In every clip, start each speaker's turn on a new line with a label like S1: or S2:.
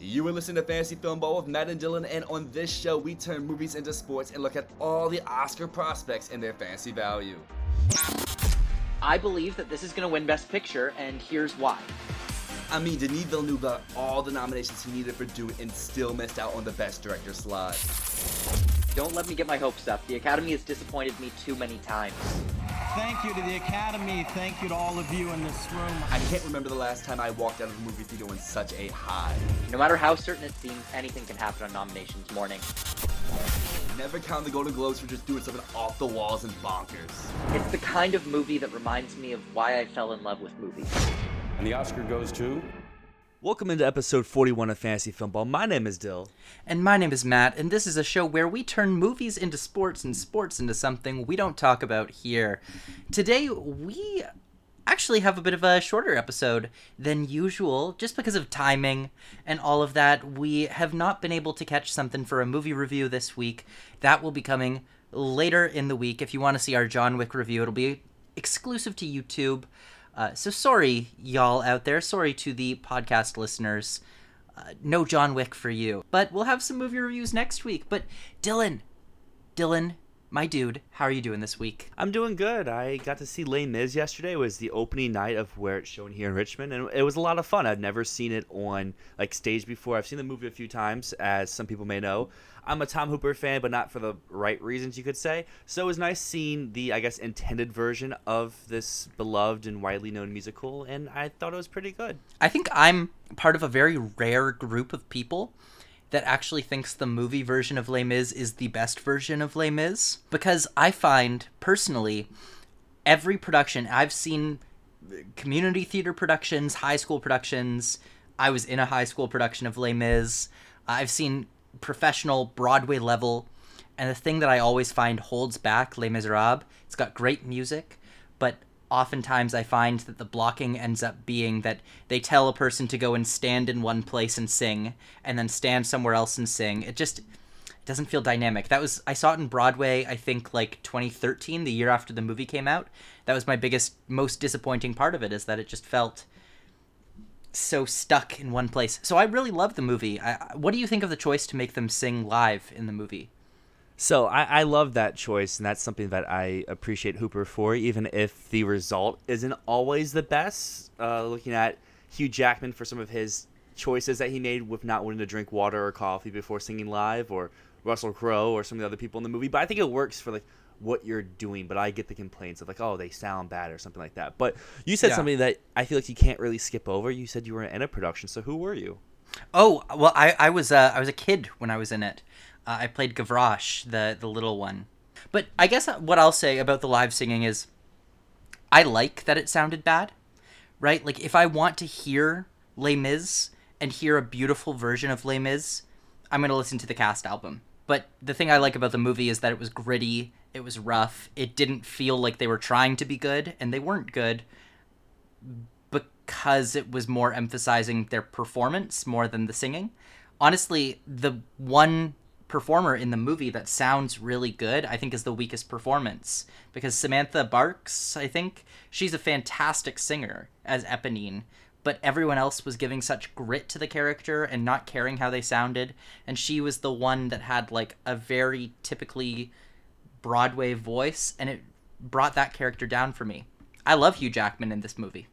S1: You are listening to Fantasy Filmball with Matt and Dylan, and on this show, we turn movies into sports and look at all the Oscar prospects and their fantasy value.
S2: I believe that this is going to win Best Picture, and here's why.
S1: I mean, Denis Villeneuve got all the nominations he needed for Dune and still missed out on the Best Director slot.
S2: Don't let me get my hopes up. The Academy has disappointed me too many times.
S3: Thank you to the Academy. Thank you to all of you in this room.
S1: I can't remember the last time I walked out of a movie theater on such a high.
S2: No matter how certain it seems, anything can happen on nominations morning.
S1: Never count the Golden Globes for just doing something off the walls and bonkers.
S2: It's the kind of movie that reminds me of why I fell in love with movies.
S4: And the Oscar goes to.
S1: Welcome into episode 41 of Fantasy Filmball. My name is Dyl.
S5: And my name is Matt, and this is a show where we turn movies into sports and sports into something we don't talk about here. Today, we actually have a bit of a shorter episode than usual, just because of timing and all of that. We have not been able to catch something for a movie review this week. That will be coming later in the week. If you want to see our John Wick review, it'll be exclusive to YouTube. Uh, so sorry, y'all out there. Sorry to the podcast listeners. Uh, no John Wick for you. But we'll have some movie reviews next week. But Dylan, Dylan, my dude, how are you doing this week?
S1: I'm doing good. I got to see Les Mis yesterday. It was the opening night of where it's shown here in Richmond, and it was a lot of fun. I've never seen it on like stage before. I've seen the movie a few times, as some people may know. I'm a Tom Hooper fan, but not for the right reasons, you could say. So it was nice seeing the, I guess, intended version of this beloved and widely known musical, and I thought it was pretty good.
S5: I think I'm part of a very rare group of people that actually thinks the movie version of Les Mis is the best version of Les Mis because I find personally every production I've seen community theater productions, high school productions. I was in a high school production of Les Mis. I've seen professional Broadway level, and the thing that I always find holds back Les Miserables, it's got great music, but oftentimes I find that the blocking ends up being that they tell a person to go and stand in one place and sing, and then stand somewhere else and sing. It just doesn't feel dynamic. That was I saw it in Broadway, I think like 2013, the year after the movie came out. That was my biggest, most disappointing part of it is that it just felt so stuck in one place. So I really love the movie. I, what do you think of the choice to make them sing live in the movie?
S1: So I, I love that choice, and that's something that I appreciate Hooper for, even if the result isn't always the best. Uh, looking at Hugh Jackman for some of his choices that he made with not wanting to drink water or coffee before singing live, or Russell Crowe or some of the other people in the movie. But I think it works for like what you're doing. But I get the complaints of like, oh, they sound bad or something like that. But you said
S5: Yeah.
S1: something that I feel like you can't really skip over. You said you were in a production. So who were you?
S5: Oh well, I, I was uh, I was a kid when I was in it. Uh, I played Gavroche, the the little one. But I guess what I'll say about the live singing is, I like that it sounded bad, right? Like if I want to hear Les Mis and hear a beautiful version of Les Mis, I'm gonna listen to the cast album. But the thing I like about the movie is that it was gritty, it was rough, it didn't feel like they were trying to be good, and they weren't good because it was more emphasizing their performance more than the singing. Honestly, the one performer in the movie that sounds really good, I think, is the weakest performance. Because Samantha Barks, I think, she's a fantastic singer as Eponine, but everyone else was giving such grit to the character and not caring how they sounded. And she was the one that had, like, a very typically Broadway voice, and it brought that character down for me. I love Hugh Jackman in this movie.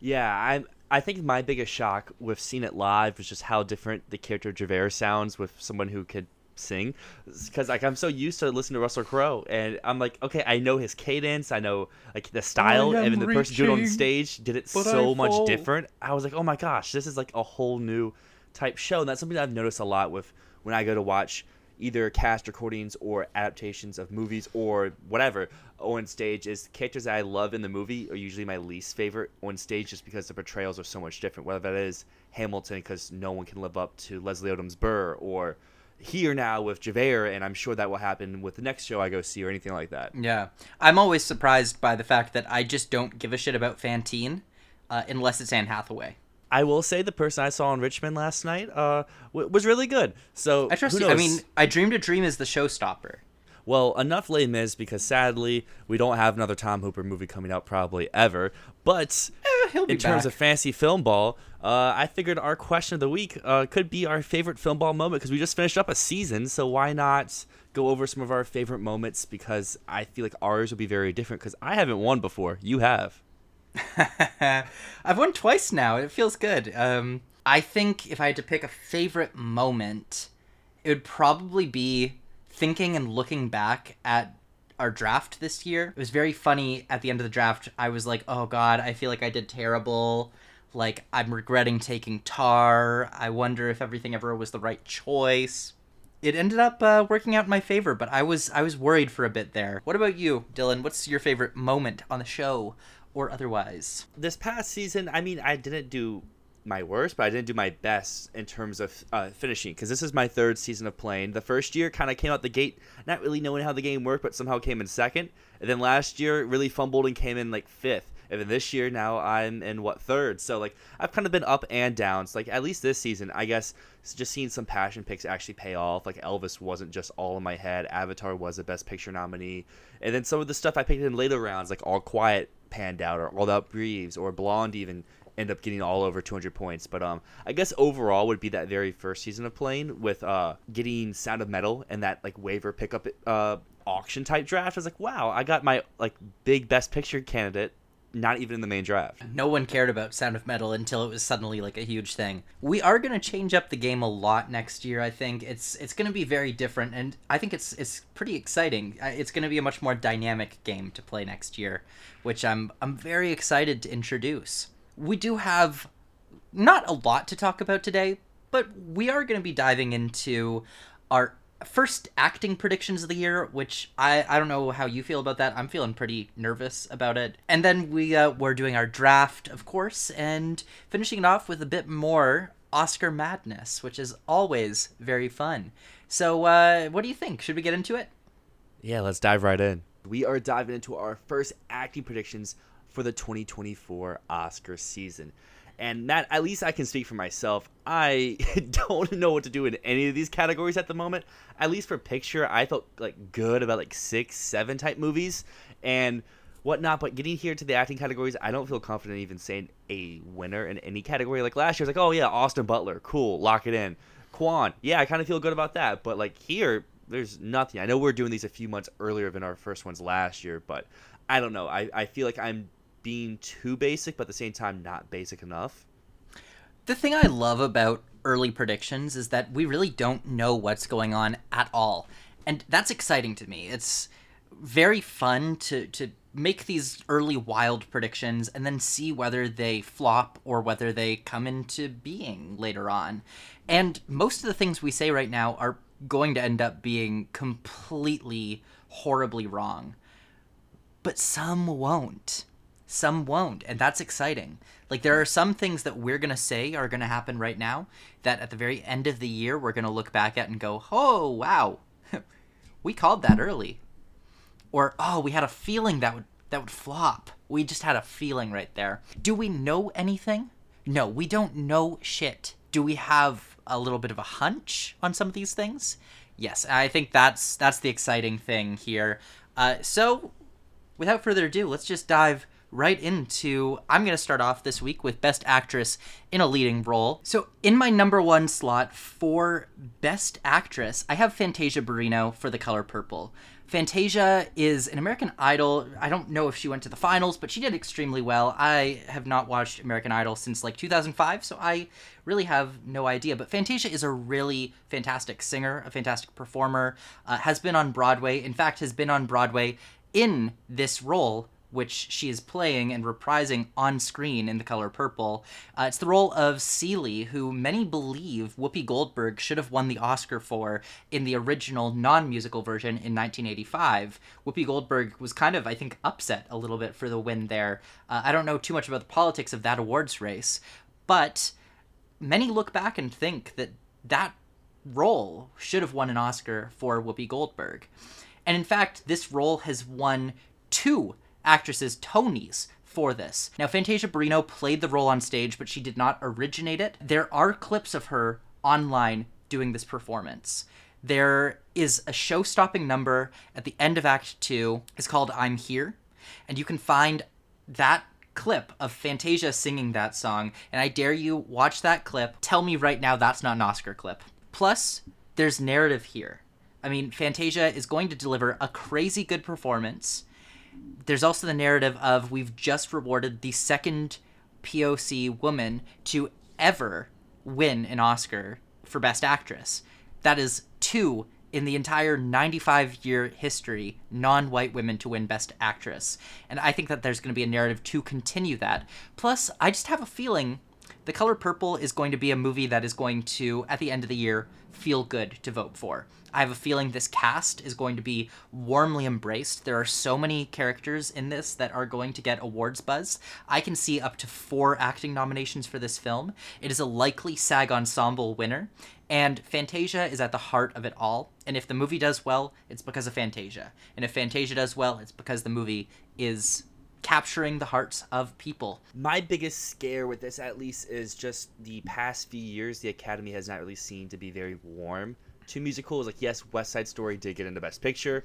S1: Yeah, I I think my biggest shock with seeing it live was just how different the character Javert sounds with someone who could sing. Because like I'm so used to listening to Russell Crowe, and I'm like, okay, I know his cadence, I know like the style, and the person doing it on stage did it so
S4: I
S1: much
S4: fall.
S1: different. I was like, oh my gosh, this is like a whole new type show. And that's something that I've noticed a lot with when I go to watch either cast recordings or adaptations of movies or whatever on stage is characters that I love in the movie are usually my least favorite on stage just because the portrayals are so much different. Whether that is Hamilton because no one can live up to Leslie Odom's Burr or here now with Javert and I'm sure that will happen with the next show I go see or anything like that.
S5: Yeah. I'm always surprised by the fact that I just don't give a shit about Fantine uh, unless it's Anne Hathaway.
S1: I will say the person I saw in Richmond last night uh, w- was really good. So
S5: I trust
S1: who
S5: you. I mean, I Dreamed a Dream is the showstopper.
S1: Well, enough Les Mis because sadly we don't have another Tom Hooper movie coming out probably ever. But
S5: Eh,
S1: in terms
S5: back.
S1: of fancy film ball, uh, I figured our question of the week uh, could be our favorite film ball moment because we just finished up a season. So why not go over some of our favorite moments? Because I feel like ours will be very different because I haven't won before. You have.
S5: I've won twice now. It feels good. Um, I think if I had to pick a favorite moment, it would probably be thinking and looking back at our draft this year. It was very funny at the end of the draft. I was like, oh God, I feel like I did terrible. Like, I'm regretting taking Tar. I wonder if Everything Everywhere was the right choice. It ended up uh, working out in my favor, but I was I was worried for a bit there. What about you, Dylan? What's your favorite moment on the show or otherwise?
S1: this past season, I mean, I didn't do my worst, but I didn't do my best in terms of uh, finishing because this is my third season of playing. The first year kind of came out the gate not really knowing how the game worked, but somehow came in second. And then last year really fumbled and came in like fifth. And then this year now I'm in what third. So like I've kind of been up and down. So like at least this season, I guess just seeing some passion picks actually pay off. Like Elvis wasn't just all in my head. Avatar was a Best Picture nominee. And then some of the stuff I picked in later rounds, like All Quiet panned out, or All That Breathes, or Blonde even end up getting all over 200 points. But um, I guess overall would be that very first season of playing with uh getting Sound of Metal and that like waiver pickup uh auction type draft. I was like, wow, I got my like big Best Picture candidate. Not even in the main draft.
S5: no one cared about Sound of Metal until it was suddenly like a huge thing. We are going to change up the game a lot next year. I think it's it's going to be very different, and I think it's it's pretty exciting. It's going to be a much more dynamic game to play next year, which I'm I'm very excited to introduce. We do have not a lot to talk about today, but we are going to be diving into our first acting predictions of the year, which I, I don't know how you feel about that. I'm feeling pretty nervous about it. And then we uh, we're doing our draft, of course, and finishing it off with a bit more Oscar madness, which is always very fun. So, uh, what do you think? Should we get into it?
S1: Yeah, let's dive right in. We are diving into our first acting predictions for the 2024 Oscar season. And Matt, at least I can speak for myself. I don't know what to do in any of these categories at the moment. At least for picture, I felt like good about like six, seven type movies and whatnot. But getting here to the acting categories, I don't feel confident even saying a winner in any category. Like last year, I was like, oh yeah, Austin Butler, cool, lock it in. Quan, yeah, I kind of feel good about that. But like here, there's nothing. I know we're doing these a few months earlier than our first ones last year, but I don't know. I, I feel like I'm being too basic, but at the same time not basic enough.
S5: The thing I love about early predictions is that we really don't know what's going on at all. And that's exciting to me. It's very fun to to make these early wild predictions and then see whether they flop or whether they come into being later on. And most of the things we say right now are going to end up being completely horribly wrong. But some won't some won't and that's exciting. Like there are some things that we're going to say are going to happen right now that at the very end of the year we're going to look back at and go oh wow. We called that early. Or oh we had a feeling that would that would flop. We just had a feeling right there. Do we know anything? No we don't know shit. Do we have a little bit of a hunch on some of these things? Yes i think that's that's the exciting thing here. Uh, so without further ado, let's just dive right into. I'm going to start off this week with Best Actress in a Leading Role. So, in my number one slot for Best Actress, I have Fantasia Barrino for The Color Purple. Fantasia is an American Idol. I don't know if she went to the finals, but she did extremely well. I have not watched American Idol since like 2005, so I really have no idea. But Fantasia is a really fantastic singer, a fantastic performer, uh, has been on Broadway. In fact, has been on Broadway in this role which she is playing and reprising on screen in The Color Purple. Uh, it's the role of Celie, who many believe Whoopi Goldberg should have won the Oscar for in the original non musical version in 1985. Whoopi Goldberg was kind of, I think, upset a little bit for the win there. Uh, I don't know too much about the politics of that awards race, but many look back and think that that role should have won an Oscar for Whoopi Goldberg. And in fact, this role has won two actresses Tonys for this. Now, Fantasia Barrino played the role on stage, but she did not originate it. There are clips of her online doing this performance. there is a show-stopping number at the end of Act Two. It's called "I'm Here," and you can find that clip of Fantasia singing that song. And I dare you watch that clip. Tell me right now that's not an Oscar clip. Plus, there's narrative here. I mean, Fantasia is going to deliver a crazy good performance. There's also the narrative of we've just rewarded the second POC woman to ever win an Oscar for Best Actress. That is two in the entire 95 year history, non white women to win Best Actress. And I think that there's going to be a narrative to continue that. Plus, I just have a feeling The Color Purple is going to be a movie that is going to, at the end of the year, feel good to vote for. I have a feeling this cast is going to be warmly embraced. There are so many characters in this that are going to get awards buzz. I can see up to four acting nominations for this film. It is a likely SAG Ensemble winner, and Fantasia is at the heart of it all. And if the movie does well, it's because of Fantasia. And if Fantasia does well, it's because the movie is capturing the hearts of people.
S1: My biggest scare with this, at least, is just the past few years, the Academy has not really seemed to be very warm to musicals. Like, yes, West Side Story did get into Best Picture,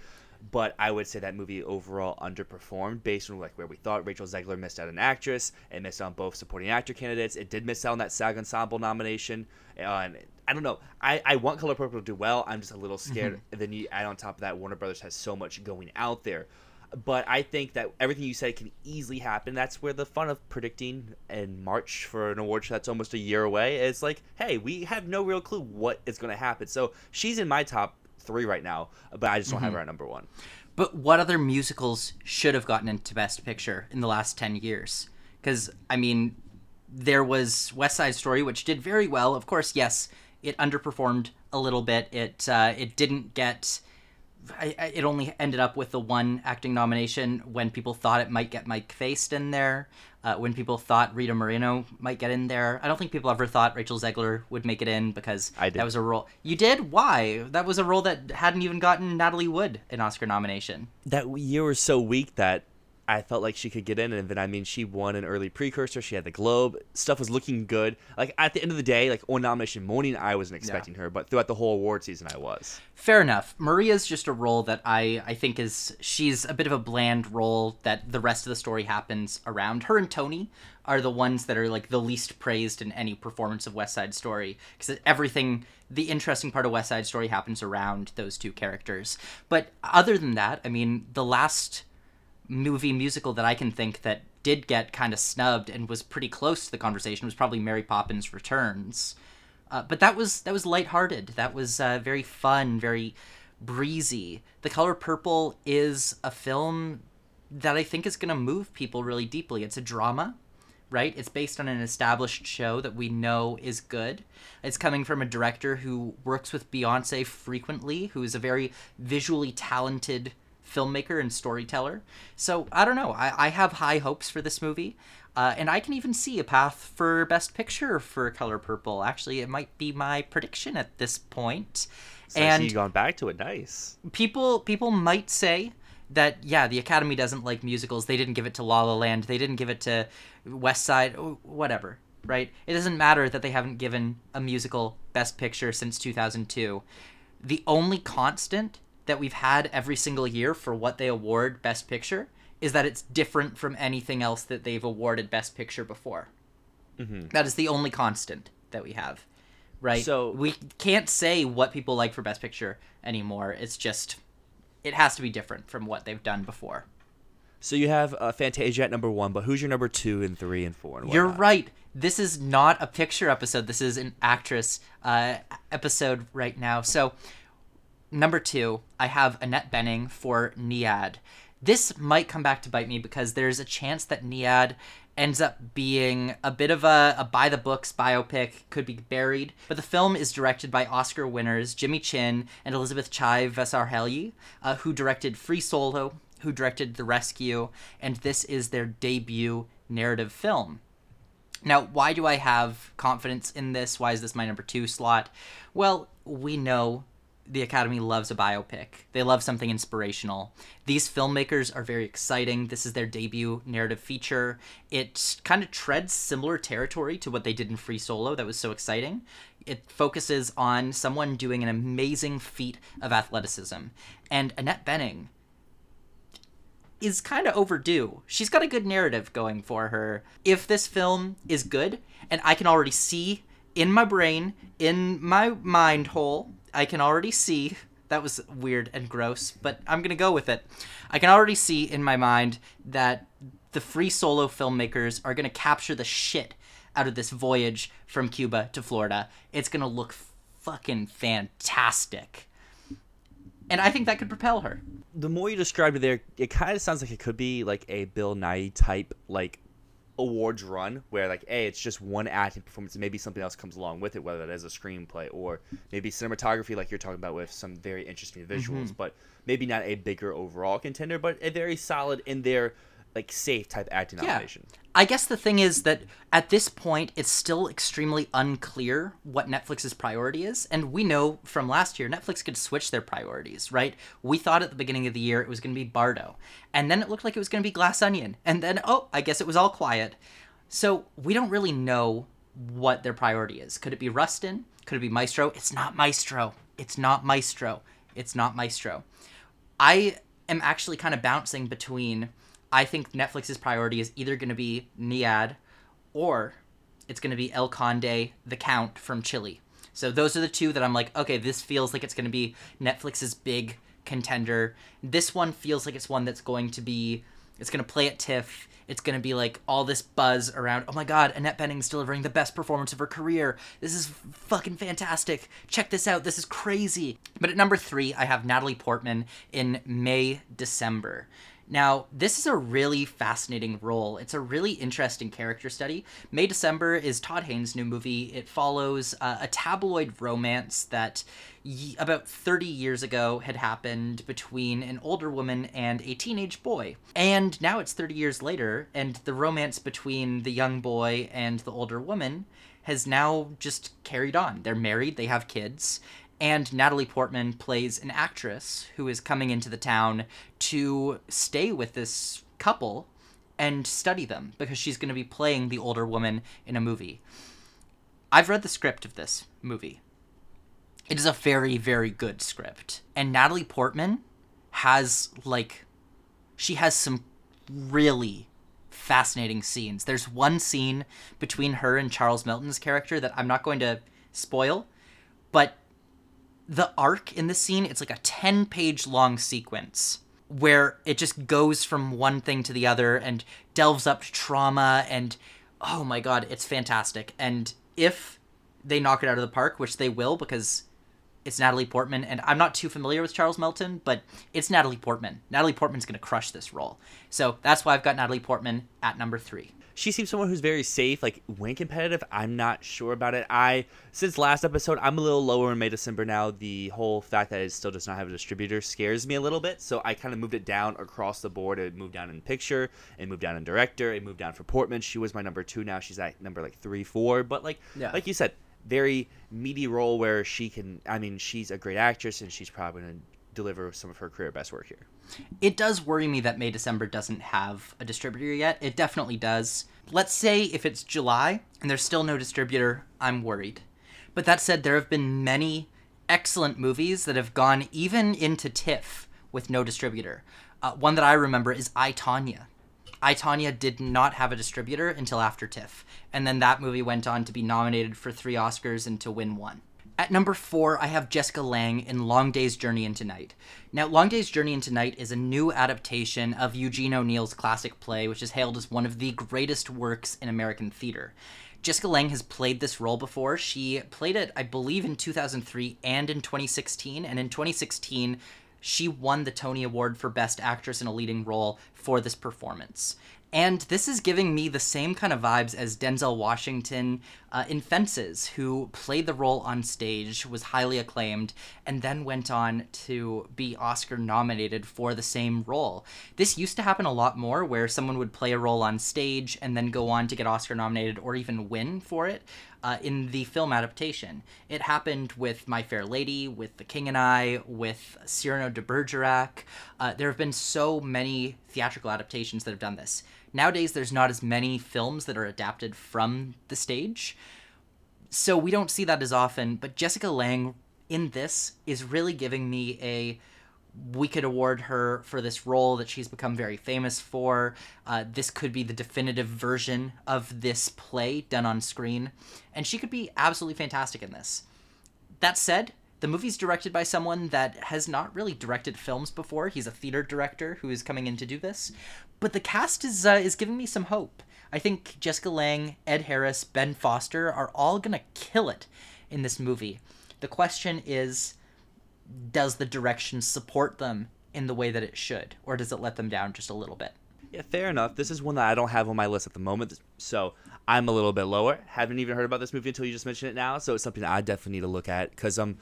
S1: but I would say that movie overall underperformed based on like where we thought Rachel Zegler missed out an actress. It missed out on both supporting actor candidates. It did miss out on that SAG Ensemble nomination. Uh, and I don't know. I, I want Color Purple to do well. I'm just a little scared.
S5: Mm-hmm.
S1: And then you add on top of that, Warner Brothers has so much going out there. But I think that everything you said can easily happen. That's where the fun of predicting in March for an award show that's almost a year away is like, hey, we have no real clue what is going to happen. So she's in my top three right now, but I just don't
S5: Mm-hmm.
S1: have her at number one.
S5: But what other musicals should have gotten into Best Picture in the last 10 years? Because, I mean, there was West Side Story, which did very well. Of course, yes, it underperformed a little bit. It uh, it didn't get. I, I, it only ended up with the one acting nomination when people thought it might get Mike Faist in there, uh, when people thought Rita Moreno might get in there. I don't think people ever thought Rachel Zegler would make it in because
S1: I did.
S5: that was a role. You did? Why? That was a role that hadn't even gotten Natalie Wood an Oscar nomination.
S1: that year was so weak that I felt like she could get in, and then I mean, she won an early precursor. She had the Globe. Stuff was looking good. Like at the end of the day, like on nomination morning, I wasn't expecting her, but throughout the whole award season, I was.
S5: Fair enough. Maria's just a role that I I think is she's a bit of a bland role that the rest of the story happens around. Her and Tony are the ones that are like the least praised in any performance of West Side Story because everything the interesting part of West Side Story happens around those two characters. But other than that, I mean, the last movie musical that I can think that did get kind of snubbed and was pretty close to the conversation was probably Mary Poppins Returns. Uh, but that was that was lighthearted. That was uh, very fun, very breezy. The Color Purple is a film that I think is going to move people really deeply. It's a drama, right? It's based on an established show that we know is good. It's coming from a director who works with Beyonce frequently, who is a very visually talented filmmaker and storyteller. So I don't know. I, I have high hopes for this movie. Uh, and I can even see a path for Best Picture for Color Purple. Actually, it might be my prediction at this point.
S1: So
S5: and
S1: see you gone back to it. Nice.
S5: people people might say that yeah the academy doesn't like musicals they didn't give it to la la land they didn't give it to west side whatever right it doesn't matter that they haven't given a musical best picture since 2002 the only constant that we've had every single year for what they award best picture is that it's different from anything else that they've awarded best picture before. That is the only constant that we have right?
S1: So-
S5: we can't say what people like for best picture anymore. It's just it has to be different from what they've done before.
S1: So you have uh, Fantasia at number one, but who's your number two and three and four? And
S5: you're right. This is not a picture episode. This is an actress uh, episode right now. So number two i have annette bening for nyad this might come back to bite me because there's a chance that nyad ends up being a bit of a, a by the books biopic could be buried but the film is directed by oscar winners jimmy chin and elizabeth chai vasarhelyi uh, who directed free solo who directed the rescue and this is their debut narrative film now, why do I have confidence in this? Why is this my number two slot? Well, we know the Academy loves a biopic. They love something inspirational. These filmmakers are very exciting. This is their debut narrative feature. It kind of treads similar territory to what they did in Free Solo that was so exciting. It focuses on someone doing an amazing feat of athleticism. And Annette Bening is kind of overdue. She's got a good narrative going for her. If this film is good, and I can already see in my brain, in my mind hole, I can already see that was weird and gross, but I'm gonna go with it. I can already see in my mind that the free solo filmmakers are gonna capture the shit out of this voyage from Cuba to Florida. It's gonna look fucking fantastic. And I think that could propel her.
S1: the more you described it there, it kind of sounds like it could be like a Bill Nighy type like awards run where like hey it's just one acting performance and maybe something else comes along with it whether that is a screenplay or maybe cinematography like you're talking about with some very interesting visuals mm-hmm. but maybe not a bigger overall contender but a very solid in their like safe type acting nomination
S5: I guess the thing is that at this point, it's still extremely unclear what Netflix's priority is. And we know from last year, Netflix could switch their priorities, right? We thought at the beginning of the year it was going to be Bardo. And then it looked like it was going to be Glass Onion. And then, oh, I guess it was all quiet. So we don't really know what their priority is. Could it be Rustin? Could it be Maestro? It's not Maestro. It's not Maestro. It's not Maestro. I am actually kind of bouncing between. I think Netflix's priority is either going to be Nyad or it's going to be El Conde, the Count from Chile. So those are the two that I'm like, okay, this feels like it's going to be Netflix's big contender. This one feels like it's one that's going to be, it's going to play at TIFF. It's going to be like all this buzz around, oh my god, Annette Bening's delivering the best performance of her career. This is fucking fantastic. Check this out. This is crazy. But at number three, I have Natalie Portman in May, December. Now, this is a really fascinating role. It's a really interesting character study. May December is Todd Haynes' new movie. It follows uh, a tabloid romance that y- about 30 years ago had happened between an older woman and a teenage boy. And now it's 30 years later, and the romance between the young boy and the older woman has now just carried on. They're married, they have kids, and Natalie Portman plays an actress who is coming into the town to stay with this couple and study them because she's going to be playing the older woman in a movie. I've read the script of this movie. It is a very, very good script. And Natalie Portman has, like, she has some really fascinating scenes. There's one scene between her and Charles Melton's character that I'm not going to spoil, but the arc in the scene it's like a 10 page long sequence where it just goes from one thing to the other and delves up trauma and oh my god it's fantastic. And if they knock it out of the park which they will because it's Natalie Portman and I'm not too familiar with Charles Melton but it's Natalie Portman. Natalie Portman's going to crush this role. So that's why I've got Natalie Portman at number 3
S1: she seems someone who's very safe, like when competitive. I'm not sure about it. I since last episode, I'm a little lower in May December now. The whole fact that it still does not have a distributor scares me a little bit. So I kind of moved it down across the board. It moved down in picture, it moved down in director, it moved down for Portman. She was my number two. Now she's at number like three, four. But like
S5: Yeah.
S1: like you said, very meaty role where she can. I mean, she's a great actress, and she's probably gonna deliver some of her career best work here.
S5: It does worry me that May December doesn't have a distributor yet. It definitely does. Let's say if it's July and there's still no distributor, I'm worried. But that said, there have been many excellent movies that have gone even into TIFF with no distributor. Uh, one that I remember is I Tonya. I Tonya did not have a distributor until after TIFF, and then that movie went on to be nominated for three Oscars and to win one. At number four, I have Jessica Lange in Long Day's Journey into Night. Now, Long Day's Journey into Night is a new adaptation of Eugene O'Neill's classic play, which is hailed as one of the greatest works in American theater. Jessica Lange has played this role before. She played it, I believe, in 2003 and in 2016. And in 2016, she won the Tony Award for Best Actress in a Leading Role for this performance. And this is giving me the same kind of vibes as Denzel Washington uh, in Fences, who played the role on stage, was highly acclaimed, and then went on to be Oscar nominated for the same role. This used to happen a lot more, where someone would play a role on stage and then go on to get Oscar nominated or even win for it. Uh, in the film adaptation, it happened with My Fair Lady, with The King and I, with Cyrano de Bergerac. Uh, there have been so many theatrical adaptations that have done this. Nowadays, there's not as many films that are adapted from the stage. so we don't see that as often, but Jessica Lange in this is really giving me a we could award her for this role that she's become very famous for. Uh, this could be the definitive version of this play done on screen, and she could be absolutely fantastic in this. That said, the movie's directed by someone that has not really directed films before. He's a theater director who is coming in to do this, but the cast is uh, is giving me some hope. I think Jessica Lange, Ed Harris, Ben Foster are all gonna kill it in this movie. The question is does the direction support them in the way that it should, or does it let them down just a little bit?
S1: Yeah, fair enough. This is one that I don't have on my list at the moment, so I'm a little bit lower. Haven't even heard about this movie until you just mentioned it now, so it's something I definitely need to look at. Because um,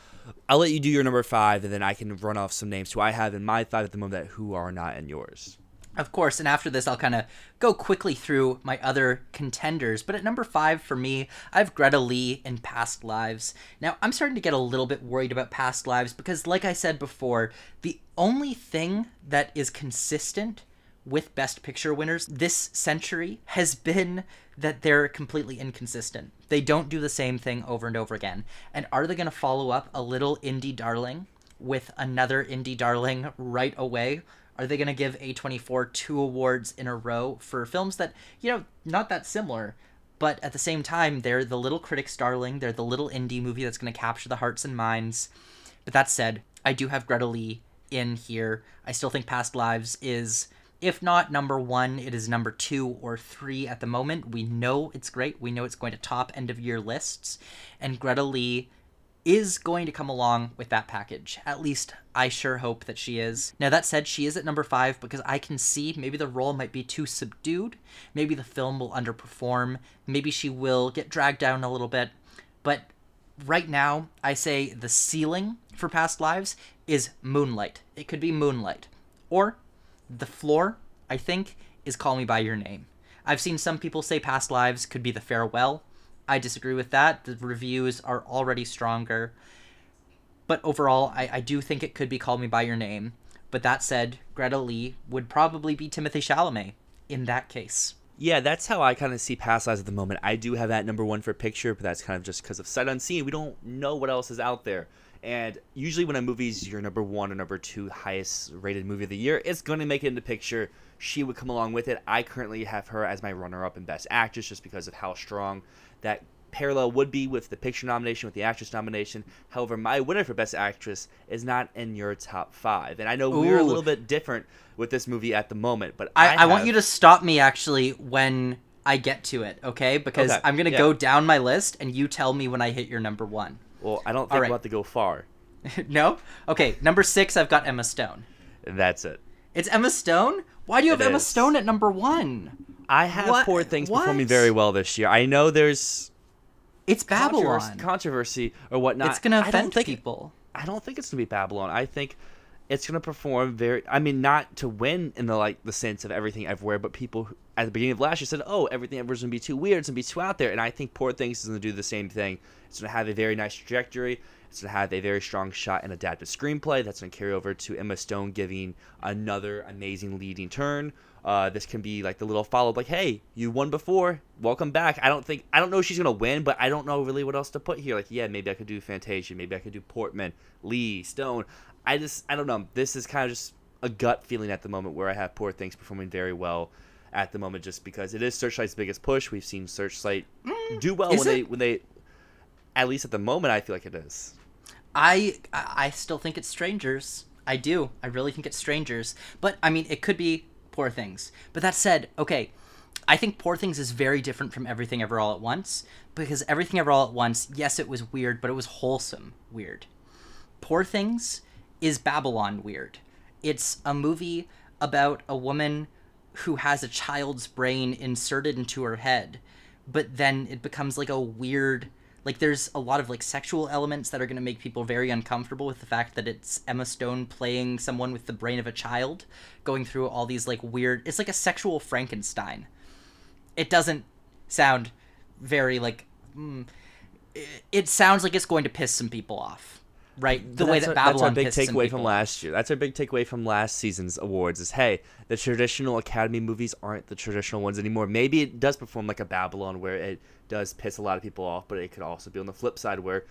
S1: I'll let you do your number five, and then I can run off some names who I have in my five at the moment that who are not in yours.
S5: Of course, and after this, I'll kind of go quickly through my other contenders. But at number five for me, I have Greta Lee in Past Lives. Now, I'm starting to get a little bit worried about Past Lives because, like I said before, the only thing that is consistent with Best Picture winners this century has been that they're completely inconsistent. They don't do the same thing over and over again. And are they going to follow up a little indie darling with another indie darling right away? Are they going to give A24 two awards in a row for films that, you know, not that similar, but at the same time, they're the little critic's darling. They're the little indie movie that's going to capture the hearts and minds. But that said, I do have Greta Lee in here. I still think Past Lives is, if not number one, it is number two or three at the moment. We know it's great. We know it's going to top end of year lists. And Greta Lee is going to come along with that package. At least I sure hope that she is. Now, that said, she is at number five because I can see maybe the role might be too subdued. Maybe the film will underperform. Maybe she will get dragged down a little bit. But right now, I say the ceiling for Past Lives is Moonlight. It could be Moonlight. Or the floor, I think, is Call Me By Your Name. I've seen some people say Past Lives could be The Farewell. I disagree with that. The reviews are already stronger. But overall, I, I do think it could be Call Me By Your Name. But that said, Greta Lee would probably be Timothée Chalamet in that case.
S1: Yeah, that's how I kind of see Past Lives at the moment. I do have that number one for picture, but that's kind of just because of sight unseen. We don't know what else is out there. And usually, when a movie's your number one or number two highest rated movie of the year, it's going to make it into picture. She would come along with it. I currently have her as my runner up in Best Actress just because of how strong that parallel would be with the picture nomination, with the actress nomination. However, my winner for Best Actress is not in your top five. And I know we're a little bit different with this movie at the moment, but
S5: I,
S1: I,
S5: I, want you to stop me actually when I get to it, okay? Because
S1: Okay,
S5: I'm going to
S1: yeah.
S5: go down my list and you tell me when I hit your number one.
S1: Well, I don't think
S5: right.
S1: we'll have to go far.
S5: no? Okay, number six, I've got Emma Stone.
S1: That's it.
S5: It's Emma Stone? Why do you have
S1: It
S5: Emma
S1: is.
S5: Stone at number one?
S1: I have
S5: What-
S1: Poor Things
S5: what?
S1: performing very well this year. I know there's
S5: It's Babylon.
S1: controversy, controversy or whatnot.
S5: it's going to
S1: I
S5: offend
S1: think-
S5: people.
S1: I don't think it's gonna be Babylon. I think it's gonna perform very. I mean, not to win in the like the sense of everything everywhere, but people who- at the beginning of last year said, "Oh, everything everywhere's gonna be too weird. It's gonna be too out there." And I think Poor Things is gonna do the same thing. It's gonna have a very nice trajectory. Gonna have a very strong shot and adapted screenplay that's gonna carry over to Emma Stone giving another amazing leading turn. Uh, this can be like the little follow up, like, "Hey, you won before. Welcome back." I don't think I don't know if she's gonna win, but I don't know really what else to put here. Like, yeah, maybe I could do Fantasia, maybe I could do Portman, Lee, Stone. I just I don't know. This is kind of just a gut feeling at the moment where I have Poor Things performing very well at the moment, just because it is Searchlight's biggest push. We've seen Searchlight do well
S5: Mm,
S1: when they when they, at least at the moment, I feel like it is.
S5: I I still think it's Strangers. I do. I really think it's Strangers. But I mean, it could be Poor Things. But that said, okay, I think Poor Things is very different from Everything Everywhere All at Once because Everything Everywhere All at Once, yes, it was weird, but it was wholesome weird. Poor Things is Babylon weird. It's a movie about a woman who has a child's brain inserted into her head, but then it becomes like a weird like there's a lot of like sexual elements that are going to make people very uncomfortable with the fact that it's Emma Stone playing someone with the brain of a child going through all these like weird it's like a sexual Frankenstein. It doesn't sound very like mm, it- it sounds like it's going to piss some people off. Right? The way that Babylon
S1: That's our big takeaway from last year. That's our big takeaway from last season's awards. Is hey, the traditional Academy movies aren't the traditional ones anymore. Maybe it does perform like a Babylon, where it does piss a lot of people off, but it could also be on the flip side where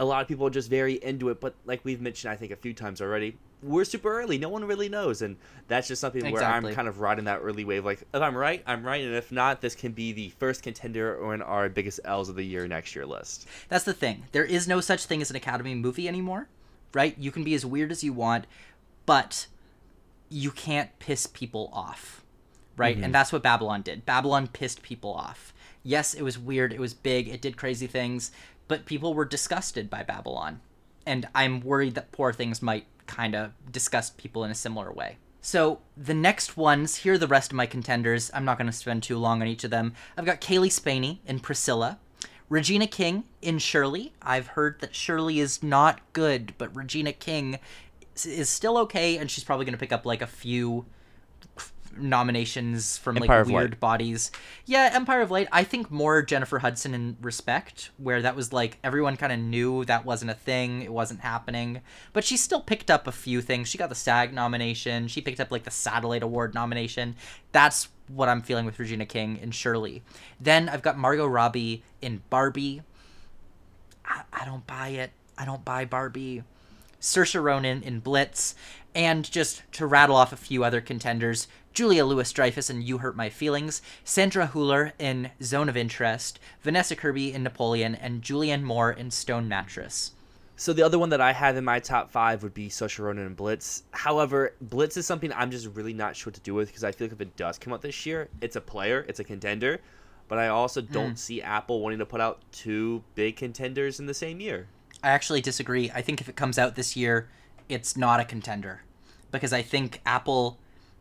S1: a lot of people are just very into it. But like we've mentioned, I think a few times already, we're super early. No one really knows, and that's just something where I'm kind of riding that early wave. Like if I'm right, I'm right, and if not, this can be the first contender on our biggest L's of the year next year list.
S5: That's the thing. There is no such thing as an Academy movie anymore, right? You can be as weird as you want, but you can't piss people off, right? And mm-hmm. that's what Babylon did. Babylon pissed people off. Yes, it was weird, it was big, it did crazy things, but people were disgusted by Babylon. And I'm worried that Poor Things might kind of disgust people in a similar way. So the next ones, here are the rest of my contenders. I'm not going to spend too long on each of them. I've got Cailee Spaeny in Priscilla, Regina King in Shirley. I've heard that Shirley is not good, but Regina King is- still okay, and she's probably going to pick up like a few nominations from
S1: Empire
S5: like
S1: of Light.
S5: weird bodies. Yeah, Empire of Light. I think more Jennifer Hudson in Respect, where that was like everyone kind of knew that wasn't a thing, it wasn't happening, but she still picked up a few things. She got the SAG nomination. She picked up like the Satellite Award nomination. That's what I'm feeling with Regina King and Shirley. Then I've got Margot Robbie in Barbie. I, I don't buy it. I don't buy Barbie. Saoirse Ronan in Blitz, and just to rattle off a few other contenders, Julia Louis-Dreyfus in You Hurt My Feelings, Sandra Hüller in Zone of Interest, Vanessa Kirby in Napoleon, and Julianne Moore in Stone Mattress.
S1: So the other one that I have in my top five would be Saoirse Ronan and Blitz. However, Blitz is something I'm just really not sure what to do with because I feel like if it does come out this year, it's a player, it's a contender. But I also don't hmm. see Apple wanting to put out two big contenders in the same year.
S5: I actually disagree. I think if it comes out this year, it's not a contender. Because I think Apple,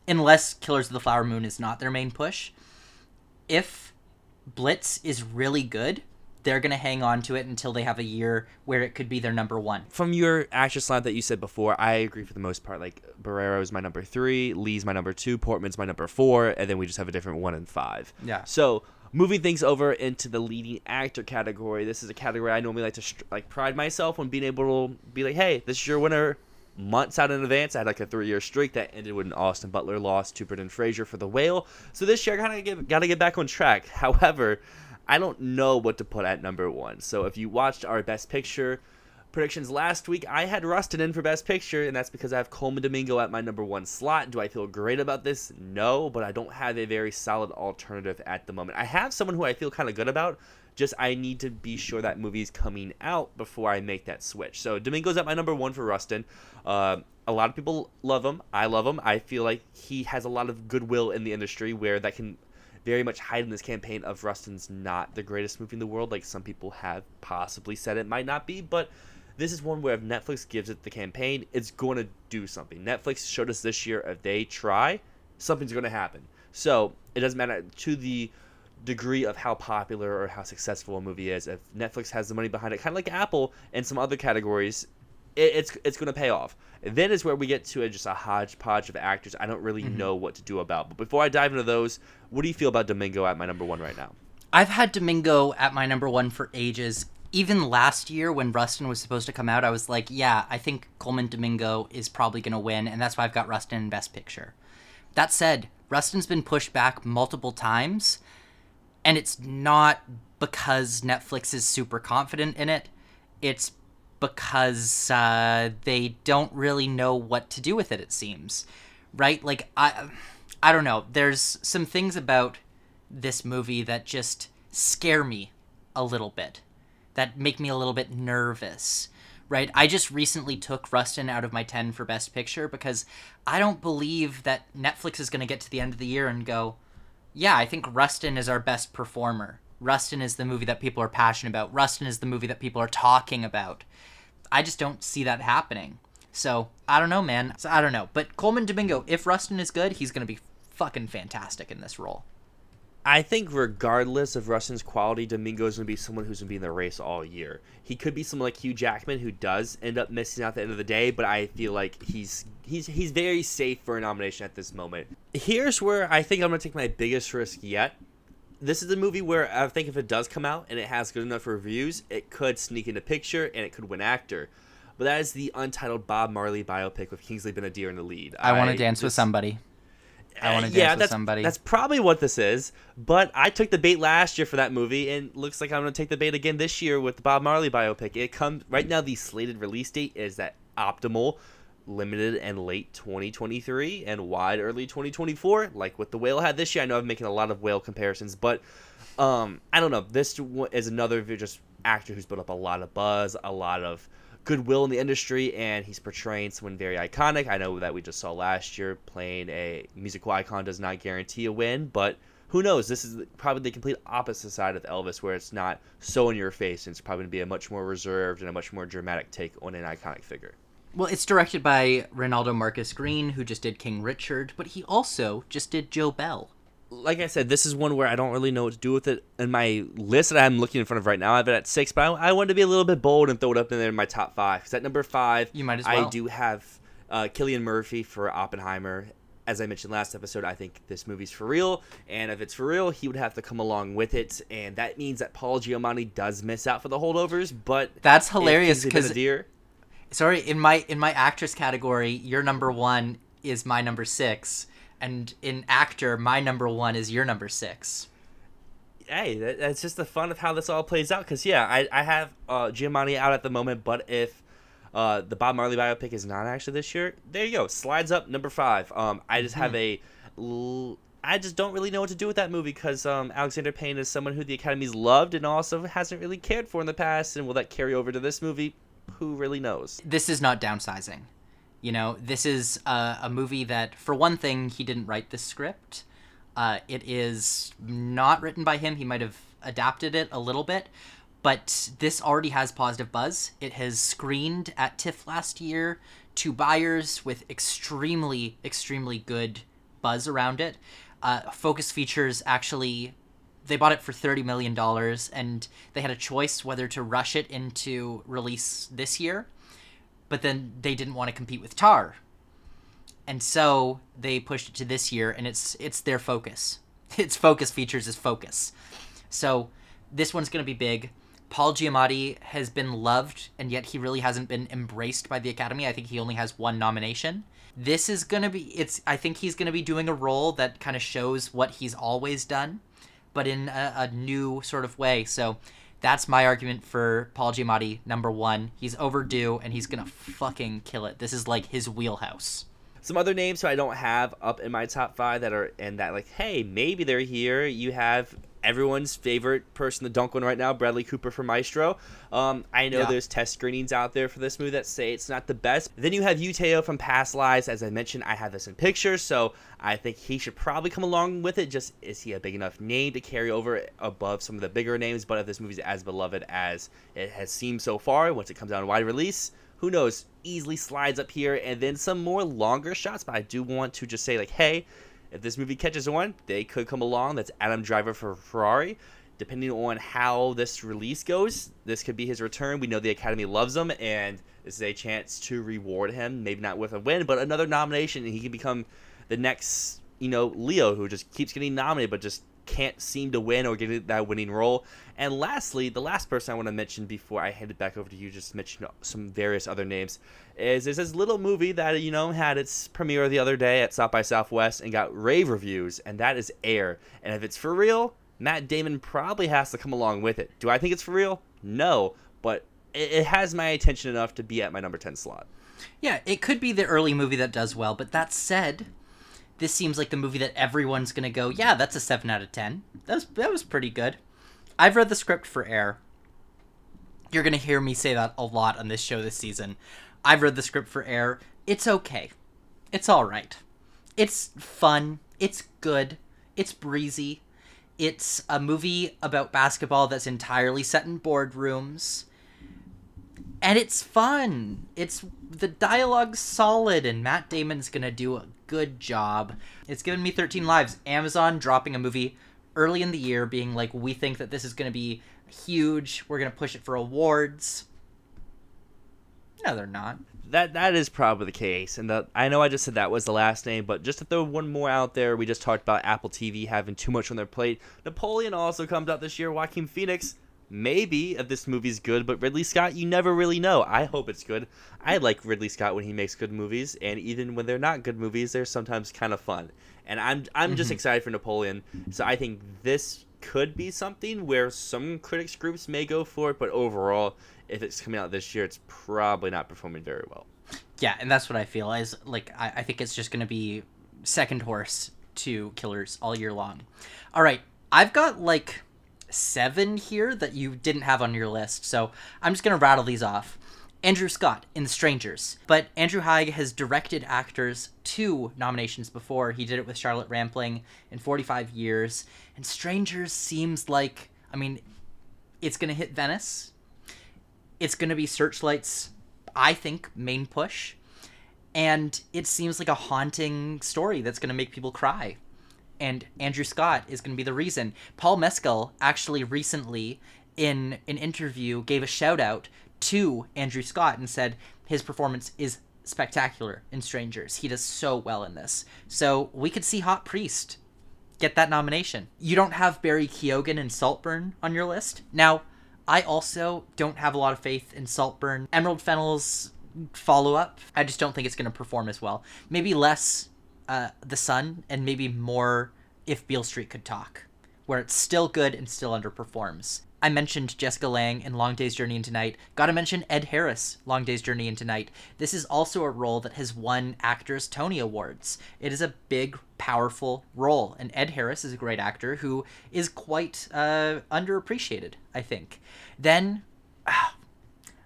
S5: unless Killers of the Flower Moon is not their main push, if Blitz is really good, they're going to hang on to it until they have a year where it could be their number one.
S1: From your actress lineup that you said before, I agree for the most part. Like Barrino is my number three, Lee's my number two, Portman's my number four, and then we just have a different one and five.
S5: Yeah.
S1: So moving things over into the leading actor category, this is a category I normally like to str- like pride myself on being able to be like, hey, this is your winner. Months out in advance, I had like a three-year streak that ended with an Austin Butler loss to Brendan Fraser for The Whale. So this year, I kind of got to get back on track. However, I don't know what to put at number one. So if you watched our Best Picture predictions last week, I had Rustin in for Best Picture, and that's because I have Colman Domingo at my number one slot. Do I feel great about this? No, but I don't have a very solid alternative at the moment. I have someone who I feel kind of good about. Just I need to be sure that movie's coming out before I make that switch. So Domingo's at my number one for Rustin. Uh, a lot of people love him. I love him. I feel like he has a lot of goodwill in the industry where that can very much hide in this campaign of Rustin's not the greatest movie in the world, like some people have possibly said it might not be, but this is one where if Netflix gives it the campaign, it's going to do something. Netflix showed us this year if they try, something's going to happen. So it doesn't matter to the degree of how popular or how successful a movie is. If Netflix has the money behind it, kind of like Apple and some other categories, it, it's it's going to pay off. And then is where we get to a, just a hodgepodge of actors I don't really mm-hmm. know what to do about. But before I dive into those, what do you feel about Domingo at my number one right now?
S5: I've had Domingo at my number one for ages. Even last year when Rustin was supposed to come out, I was like, yeah, I think Colman Domingo is probably going to win, and that's why I've got Rustin in Best Picture. That said, Rustin's been pushed back multiple times, and it's not because Netflix is super confident in it. It's because uh, they don't really know what to do with it. It seems, right? Like I, I don't know. There's some things about this movie that just scare me a little bit, that make me a little bit nervous. Right? I just recently took Rustin out of my 10 for Best Picture because I don't believe that Netflix is going to get to the end of the year and go, yeah, I think Rustin is our best performer. Rustin is the movie that people are passionate about. Rustin is the movie that people are talking about. I just don't see that happening. So I don't know, man. So, I don't know. But Colman Domingo, if Rustin is good, he's gonna be fucking fantastic in this role.
S1: I think regardless of Rustin's quality, Domingo's going to be someone who's going to be in the race all year. He could be someone like Hugh Jackman who does end up missing out at the end of the day, but I feel like he's he's he's very safe for a nomination at this moment. Here's where I think I'm going to take my biggest risk yet. This is a movie where I think if it does come out and it has good enough reviews, it could sneak into picture and it could win actor. but that is the untitled Bob Marley biopic with Kingsley Ben-Adir in the lead.
S5: I want to dance with somebody. I want to
S1: uh,
S5: dance
S1: yeah,
S5: with
S1: that's,
S5: somebody.
S1: That's probably what this is. But I took the bait last year for that movie, and looks like I'm going to take the bait again this year with the Bob Marley biopic. It comes right now. The slated release date is that optimal, limited, and late 2023, and wide early 2024. Like what the whale had this year. I know I'm making a lot of whale comparisons, but um, I don't know. This is another just actor who's built up a lot of buzz, a lot of goodwill in the industry, and he's portraying someone very iconic. I know that we just saw last year playing a musical icon does not guarantee a win, but who knows? This is probably the complete opposite side of Elvis, where it's not so in your face, and it's probably going to be a much more reserved and a much more dramatic take on an iconic figure.
S5: Well, it's directed by Reinaldo Marcus Green, who just did King Richard, but he also just did Joe Bell.
S1: Like I said, this is one where I don't really know what to do with it. In my list that I'm looking in front of right now, I have it at six, but I, I wanted to be a little bit bold and throw it up in there in my top five. Because at number five,
S5: You might as well.
S1: I do have uh, Cillian Murphy for Oppenheimer. As I mentioned last episode, I think this movie's for real, and if it's for real, he would have to come along with it, and that means that Paul Giamatti does miss out for the holdovers. But
S5: That's hilarious
S1: because
S5: Sorry, in my in my actress category, your number one is my number six, and in actor, my number one is your number six.
S1: hey, that, that's just the fun of how this all plays out. Because yeah, I, I have uh, Giamatti out at the moment, but if uh, the Bob Marley biopic is not actually this year, there you go, slides up number five. Um, I just have a, l- I just don't really know what to do with that movie because um, Alexander Payne is someone who the Academy's loved and also hasn't really cared for in the past, and will that carry over to this movie? Who really knows?
S5: This is not downsizing. You know, this is uh, a movie that, for one thing, he didn't write the script. Uh, it is not written by him. He might have adapted it a little bit, but this already has positive buzz. It has screened at TIFF last year to buyers with extremely, extremely good buzz around it. Uh, Focus Features actually they bought it for $30 million and they had a choice whether to rush it into release this year but then they didn't want to compete with Tár. And so they pushed it to this year and it's it's their focus. Its focus features is focus. So this one's going to be big. Paul giamatti has been loved and yet he really hasn't been embraced by the academy. I think he only has one nomination. This is going to be it's i think he's going to be doing a role that kind of shows what he's always done but in a, a new sort of way. So that's my argument for Paul Giamatti, number one. He's overdue and he's gonna fucking kill it. This is like his wheelhouse.
S1: Some other names who I don't have up in my top five that are and that like, hey, maybe they're here. You have everyone's favorite person to dunk on right now, Bradley Cooper from Maestro. Um, I know
S5: Yeah.
S1: there's test screenings out there for this movie that say it's not the best. Then you have Uteo from Past Lives. As I mentioned, I have this in pictures, so I think he should probably come along with it. Just is he a big enough name to carry over above some of the bigger names? But if this movie's as beloved as it has seemed so far, once it comes out in wide release, who knows? Easily slides up here, and then some more longer shots. But I do want to just say, like, hey, if this movie catches on, they could come along. That's Adam Driver for Ferrari. Depending on how this release goes, this could be his return. We know the Academy loves him, and this is a chance to reward him. Maybe not with a win, but another nomination, and he can become the next, you know, Leo, who just keeps getting nominated, but just can't seem to win or get that winning role. And lastly, the last person I want to mention before I hand it back over to you, just mention some various other names, is there's this little movie that you know had its premiere the other day at South by Southwest and got rave reviews, and that is Air. And if it's for real, Matt Damon probably has to come along with it. Do I think it's for real? No, but it, has my attention enough to be at my number ten slot.
S5: Yeah, it could be the early movie that does well, but that said, this seems like the movie that everyone's gonna go, yeah, that's a seven out of ten. That was that was pretty good. I've read the script for Air. You're gonna hear me say that a lot on this show this season. I've read the script for Air. It's okay. It's all right. It's fun. It's good. It's breezy. It's a movie about basketball that's entirely set in boardrooms and it's fun. It's the dialogue's solid, and Matt Damon's gonna do a good job. It's given me 13 lives. Amazon dropping a movie early in the year, being like, "We think that this is gonna be huge. We're gonna push it for awards." No, they're not.
S1: That that is probably the case, and the, I know I just said that was the last name, but just to throw one more out there, we just talked about Apple TV having too much on their plate. Napoleon also comes out this year. Joaquin Phoenix, maybe if this movie's good, but Ridley Scott, you never really know. I hope it's good. I like Ridley Scott when he makes good movies, and even when they're not good movies, they're sometimes kind of fun. And I'm I'm just mm-hmm. excited for Napoleon. So I think this could be something where some critics groups may go for it, but overall, if it's coming out this year, it's probably not performing very well.
S5: Yeah, and that's what I feel is like I, I think it's just gonna be second horse to killers all year long. All right, I've got like seven here that you didn't have on your list, so I'm just gonna rattle these off. Andrew Scott in The Strangers, but Andrew Haigh has directed actors two nominations before. He did it with Charlotte Rampling in 45 years, and Strangers seems like I mean, it's gonna hit Venice. It's gonna be Searchlight's, I think, main push and it seems like a haunting story that's going to make people cry. And Andrew Scott is going to be the reason. Paul Mescal actually recently, in an interview, gave a shout out to Andrew Scott and said his performance is spectacular in Strangers. He does so well in this. So we could see Hot Priest get that nomination. You don't have Barry Keoghan and Saltburn on your list. Now, I also don't have a lot of faith in Saltburn. Emerald Fennell's follow up. I just don't think it's going to perform as well. Maybe less uh, The Sun and maybe more If Beale Street Could Talk, where it's still good and still underperforms. I mentioned Jessica Lange in Long Day's Journey into Night. Gotta mention Ed Harris, Long Day's Journey into Night. This is also a role that has won actors Tony Awards. It is a big, powerful role, and Ed Harris is a great actor who is quite uh, underappreciated, I think. Then,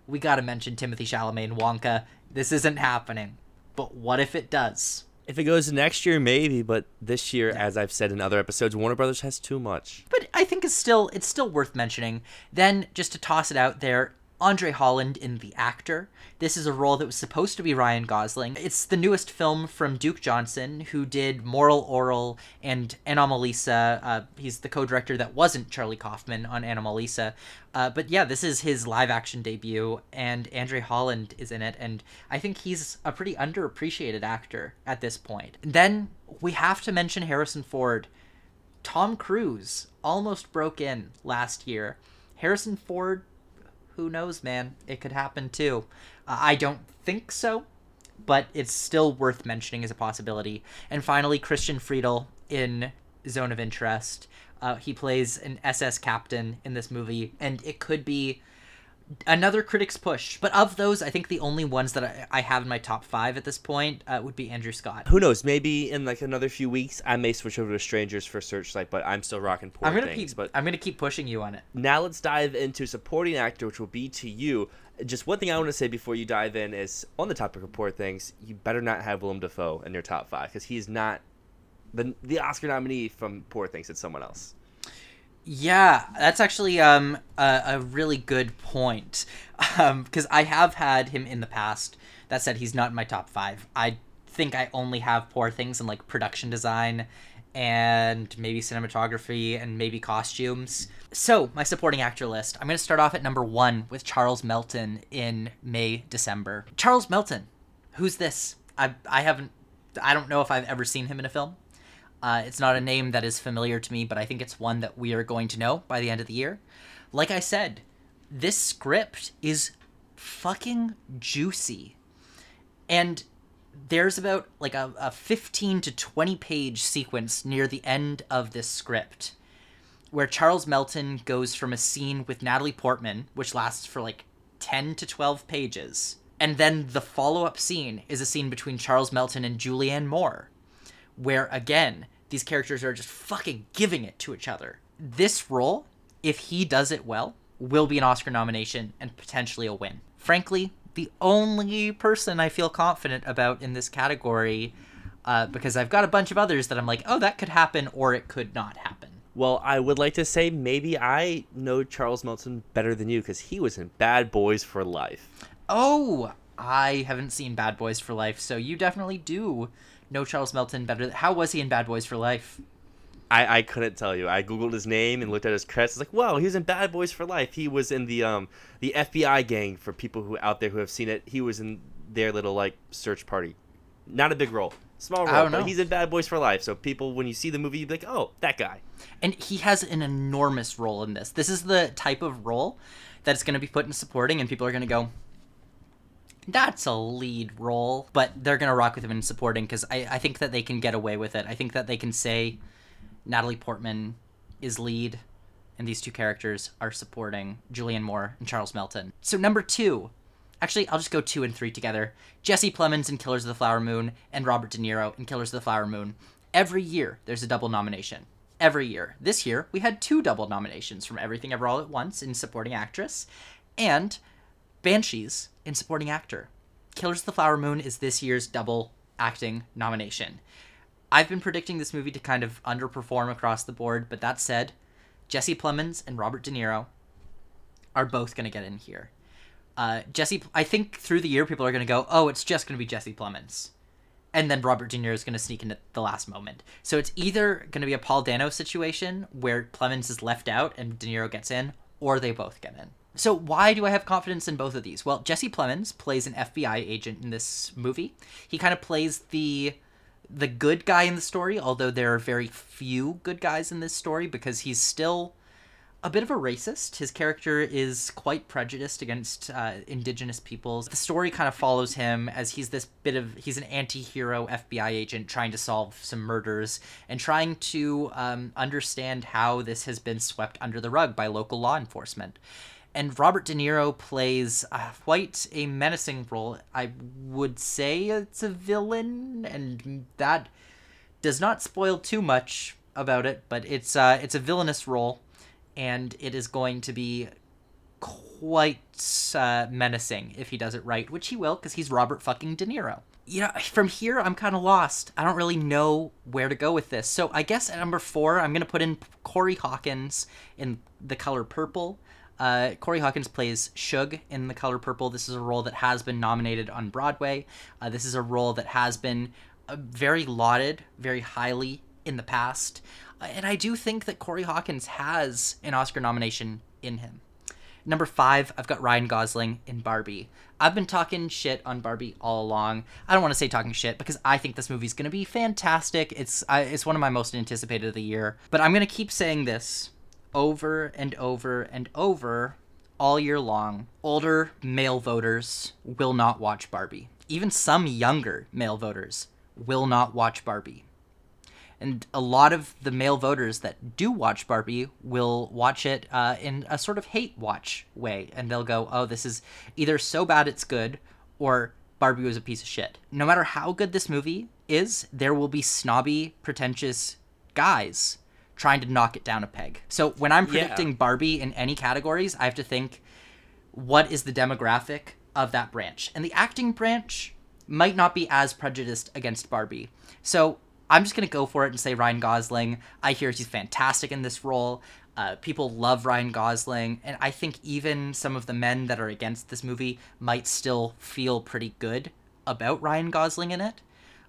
S5: we gotta mention Timothée Chalamet and Wonka. This isn't happening, but what if it does?
S1: If it goes next year, maybe, but this year, as I've said in other episodes, Warner Brothers has too much.
S5: But I think it's still it's still worth mentioning. Then just to toss it out there, Andre Holland in The Actor. This is a role that was supposed to be Ryan Gosling. It's the newest film from Duke Johnson, who did Moral Orel and Anomalisa. Uh, he's the co-director that wasn't Charlie Kaufman on Anomalisa. Uh, but yeah, this is his live-action debut, and Andre Holland is in it, and I think he's a pretty underappreciated actor at this point. Then we have to mention Harrison Ford. Tom Cruise almost broke in last year. Harrison Ford who knows, man? It could happen too. Uh, I don't think so, but it's still worth mentioning as a possibility. And finally, Christian Friedel in Zone of Interest. Uh, he plays an SS captain in this movie, and it could be another critic's push. But of those, I think the only ones that I, I have in my top five at this point uh, would be Andrew Scott.
S1: Who knows? Maybe in like another few weeks, I may switch over to Strangers for Searchlight, but I'm still rocking poor
S5: I'm gonna
S1: things.
S5: keep.
S1: But
S5: I'm gonna keep pushing you on it.
S1: now let's dive into supporting actor, which will be to you. Just one thing I want to say before you dive in is on the topic of poor things, you better not have Willem Dafoe in your top five because he's not the the Oscar nominee from Poor Things. It's someone else.
S5: Yeah, that's actually um a, a really good point. Um, because I have had him in the past. That said, he's not in my top five. I think I only have poor things in like production design and maybe cinematography and maybe costumes. So, my supporting actor list. I'm going to start off at number one with Charles Melton in May, December. Charles Melton. Who's this? I, I haven't, I don't know if I've ever seen him in a film. Uh, it's not a name that is familiar to me, but I think it's one that we are going to know by the end of the year. Like I said, this script is fucking juicy. And there's about like a, a 15 to 20 page sequence near the end of this script where Charles Melton goes from a scene with Natalie Portman, which lasts for like 10 to 12 pages, and then the follow up scene is a scene between Charles Melton and Julianne Moore, where again, these characters are just fucking giving it to each other. This role, if he does it well, will be an Oscar nomination and potentially a win. Frankly, the only person I feel confident about in this category, uh, because I've got a bunch of others that I'm like, oh, that could happen or it could not happen.
S1: Well, I would like to say maybe I know Charles Melton better than you because he was in Bad Boys for Life.
S5: Oh, I haven't seen Bad Boys for Life, so you definitely do know Charles Melton better. How was he in Bad Boys for Life?
S1: I, I couldn't tell you. I googled his name and looked at his credits. I was like, wow, he was in Bad Boys for Life. He was in the um the FBI gang for people who out there who have seen it. He was in their little like search party. Not a big role. Small role, but he's in Bad Boys for Life. So people, when you see the movie, you'd be like, oh, that guy.
S5: and he has an enormous role in this. This is the type of role that's going to be put in supporting, and people are going to go, "That's a lead role," but they're to rock with him in supporting because I, I think that they can get away with it. I think that they can say Natalie Portman is lead, and these two characters are supporting Julianne Moore and Charles Melton. So number two. Actually, I'll just go two and three together. Jesse Plemons in Killers of the Flower Moon and Robert De Niro in Killers of the Flower Moon. Every year, there's a double nomination every year. This year, we had two double nominations from Everything Ever All at Once in Supporting Actress and Banshees in Supporting Actor. Killers of the Flower Moon is this year's double acting nomination. I've been predicting this movie to kind of underperform across the board, but that said, Jesse Plemons and Robert De Niro are both going to get in here. Uh, Jesse, I think through the year, people are going to go, oh, it's just going to be Jesse Plemons and then Robert De Niro is going to sneak in at the last moment. So it's either going to be a Paul Dano situation where Plemons is left out and De Niro gets in, or they both get in. So why do I have confidence in both of these? Well, Jesse Plemons plays an FBI agent in this movie. He kind of plays the the good guy in the story, although there are very few good guys in this story because he's still a bit of a racist. His character is quite prejudiced against uh, indigenous peoples. The story kind of follows him as he's this bit of he's an anti-hero FBI agent trying to solve some murders and trying to um, understand how this has been swept under the rug by local law enforcement. And Robert De Niro plays uh, quite a menacing role. I would say it's a villain, and that does not spoil too much about it. But it's uh, it's a villainous role and it is going to be quite uh, menacing if he does it right, which he will because he's Robert fucking De Niro. Yeah, from here I'm kind of lost. I don't really know where to go with this. So I guess at number four I'm gonna put in Corey Hawkins in The Color Purple. Uh, Corey Hawkins plays Shug in The Color Purple. This is a role that has been nominated on Broadway. Uh, this is a role that has been uh, very lauded, very highly in the past. Uh, and I do think that Corey Hawkins has an Oscar nomination in him. Number five, I've got Ryan Gosling in Barbie. I've been talking shit on Barbie all along. I don't want to say talking shit because I think this movie's gonna be fantastic. It's it's one of my most anticipated of the year. But I'm gonna keep saying this over and over and over all year long. Older male voters will not watch Barbie. Even some younger male voters will not watch Barbie and a lot of the male voters that do watch Barbie will watch it uh, in a sort of hate watch way, and they'll go, "Oh, this is either so bad it's good, or Barbie was a piece of shit." No matter how good this movie is, there will be snobby, pretentious guys trying to knock it down a peg. So when I'm
S1: Yeah.
S5: predicting Barbie in any categories, I have to think, what is the demographic of that branch? And the acting branch might not be as prejudiced against Barbie. So I'm just gonna go for it and say Ryan Gosling. I hear he's fantastic in this role. Uh, people love Ryan Gosling, and I think even some of the men that are against this movie might still feel pretty good about Ryan Gosling in it,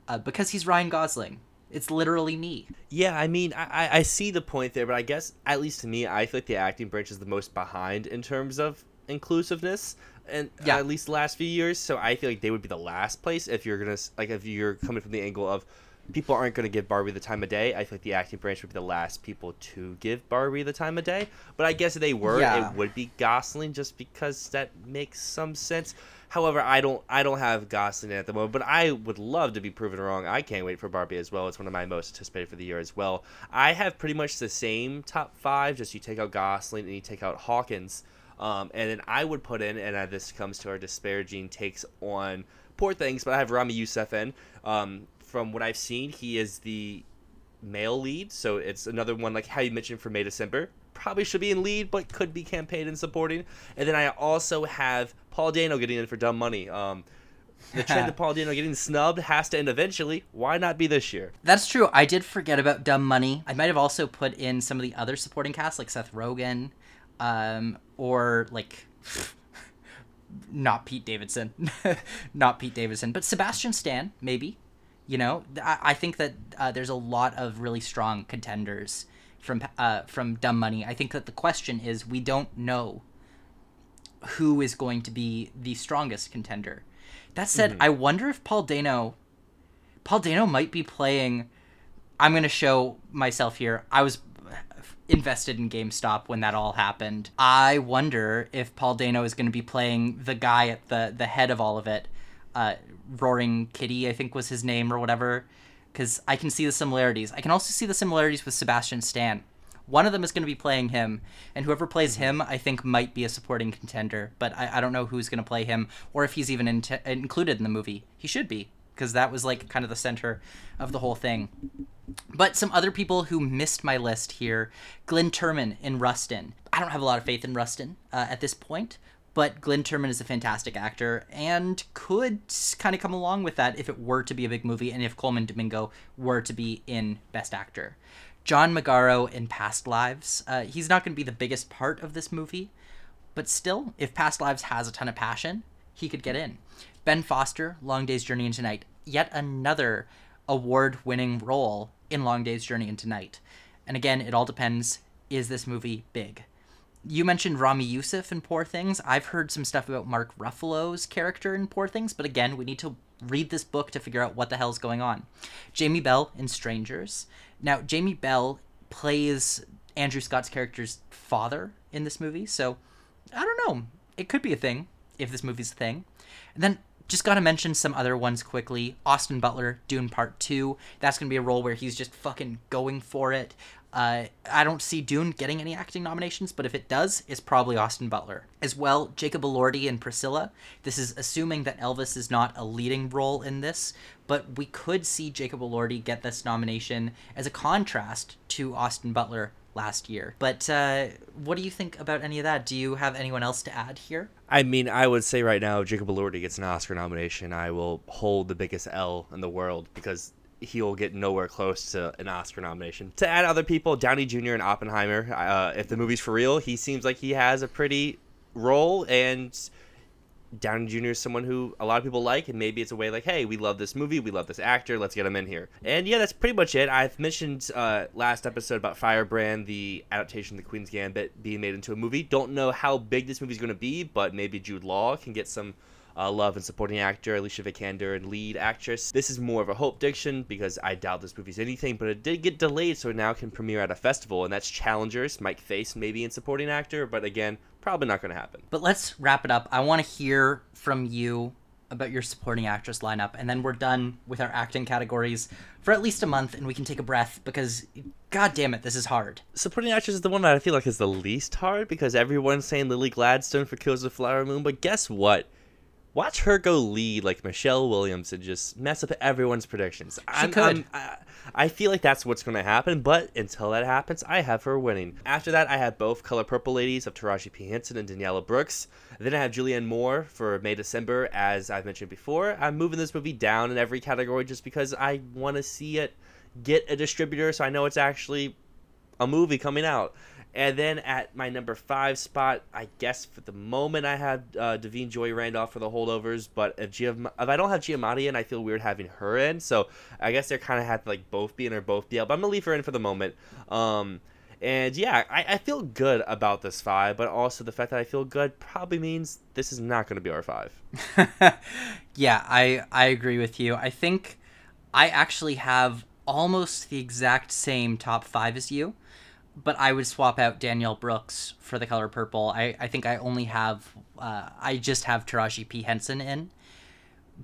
S5: uh, because he's Ryan Gosling. It's literally me.
S1: Yeah, I mean, I, I- see the point there, but I guess at least to me, I feel like the acting branch is the most behind in terms of inclusiveness, and uh,
S5: Yeah.
S1: at least the last few years. So I feel like they would be the last place if you're gonna like if you're coming from the angle of people aren't gonna give Barbie the time of day. I feel like the acting branch would be the last people to give Barbie the time of day. But I guess if they were,
S5: Yeah.
S1: it would be Gosling, just because that makes some sense. However, I don't I don't have Gosling at the moment, but I would love to be proven wrong. I can't wait for Barbie as well. It's one of my most anticipated for the year as well. I have pretty much the same top five, just you take out Gosling and you take out Hawkins. Um, and then I would put in, and this comes to our disparaging takes on poor things, but I have Ramy Youssef in. Um, from what I've seen, he is the male lead, so it's another one like how you mentioned for May December. Probably should be in lead, but could be campaign and supporting. And then I also have Paul Dano getting in for Dumb Money. Um, the trend of Paul Dano getting snubbed has to end eventually. Why not be this year?
S5: That's true. I did forget about Dumb Money. I might have also put in some of the other supporting cast, like Seth Rogen, um, or like not Pete Davidson, not Pete Davidson, but Sebastian Stan, maybe. You know, I, I think that uh, there's a lot of really strong contenders from uh, from Dumb Money. I think that the question is we don't know who is going to be the strongest contender. That said, I wonder if Paul Dano Paul Dano might be playing. I'm going to show myself here. I was invested in GameStop when that all happened. I wonder if Paul Dano is going to be playing the guy at the the head of all of it. Uh, Roaring Kitty, I think was his name or whatever. Because I can see the similarities. I can also see the similarities with Sebastian Stan. One of them is going to be playing him, and whoever plays him, I think, might be a supporting contender. But I, I don't know who's going to play him, or if he's even in included in the movie. He should be, because that was like kind of the center of the whole thing. But some other people who missed my list here Glenn Turman in Rustin. I don't have a lot of faith in Rustin uh, at this point, but Glenn Turman is a fantastic actor and could kind of come along with that if it were to be a big movie and if Colman Domingo were to be in Best Actor. John Magaro in Past Lives. Uh, he's not going to be the biggest part of this movie, but still, if Past Lives has a ton of passion, he could get in. Ben Foster, Long Day's Journey into Night. Yet another award winning role in Long Day's Journey into Night. And again, it all depends is this movie big? You mentioned Ramy Youssef in Poor Things. I've heard some stuff about Mark Ruffalo's character in Poor Things, but again, we need to read this book to figure out what the hell's going on. Jamie Bell in Strangers. Now, Jamie Bell plays Andrew Scott's character's father in this movie, so I don't know. It could be a thing if this movie's a thing. And then just gotta mention some other ones quickly. Austin Butler, Dune Part 2. That's gonna be a role where he's just fucking going for it. Uh, I don't see Dune getting any acting nominations, but if it does, it's probably Austin Butler. As well, Jacob Elordi and Priscilla. This is assuming that Elvis is not a leading role in this, but we could see Jacob Elordi get this nomination as a contrast to Austin Butler last year. But uh, what do you think about any of that? Do you have anyone else to add here?
S1: I mean, I would say right now, if Jacob Elordi gets an Oscar nomination, I will hold the biggest L in the world because he'll get nowhere close to an Oscar nomination. To add other people, Downey Jr. and Oppenheimer. Uh, if the movie's for real, he seems like he has a pretty role, and Downey Jr. is someone who a lot of people like, and maybe it's a way like, hey, we love this movie, we love this actor, let's get him in here. And yeah, that's pretty much it. I've mentioned uh, last episode about Firebrand, the adaptation of The Queen's Gambit being made into a movie. Don't know how big this movie's going to be, but maybe Jude Law can get some uh, Love and supporting actor, Alicia Vikander and lead actress. This is more of a hope diction because I doubt this movie's anything, but it did get delayed, so it now can premiere at a festival, and that's Challengers, Mike Faist maybe in supporting actor, but again, probably not going to happen.
S5: But let's wrap it up. I want to hear from you about your supporting actress lineup, and then we're done with our acting categories for at least a month, and we can take a breath because, god damn it, this is hard.
S1: Supporting actress is the one that I feel like is the least hard because everyone's saying Lily Gladstone for Kills of the Flower Moon, but guess what? Watch her go lead like Michelle Williams and just mess up everyone's predictions. She
S5: I'm, could. I'm,
S1: I, I feel like that's what's going to happen, but until that happens, I have her winning. After that, I have both Color Purple ladies of Taraji P. Henson and Danielle Brooks. Then I have Julianne Moore for May December, as I've mentioned before. I'm moving this movie down in every category just because I want to see it get a distributor so I know it's actually a movie coming out. And then at my number five spot, I guess for the moment I have uh, Da'Vine Joy Randolph for the holdovers. But if, Giam- if I don't have Giamatti in, I feel weird having her in. So I guess they're kind of have to like both be in or both be out. But I'm gonna leave her in for the moment. Um, and yeah, I, I feel good about this five, but also the fact that I feel good probably means this is not to be our five.
S5: yeah, I I agree with you. I think I actually have almost the exact same top five as you but I would swap out Danielle Brooks for the color purple. I, I think I only have uh, I just have Taraji P Henson in,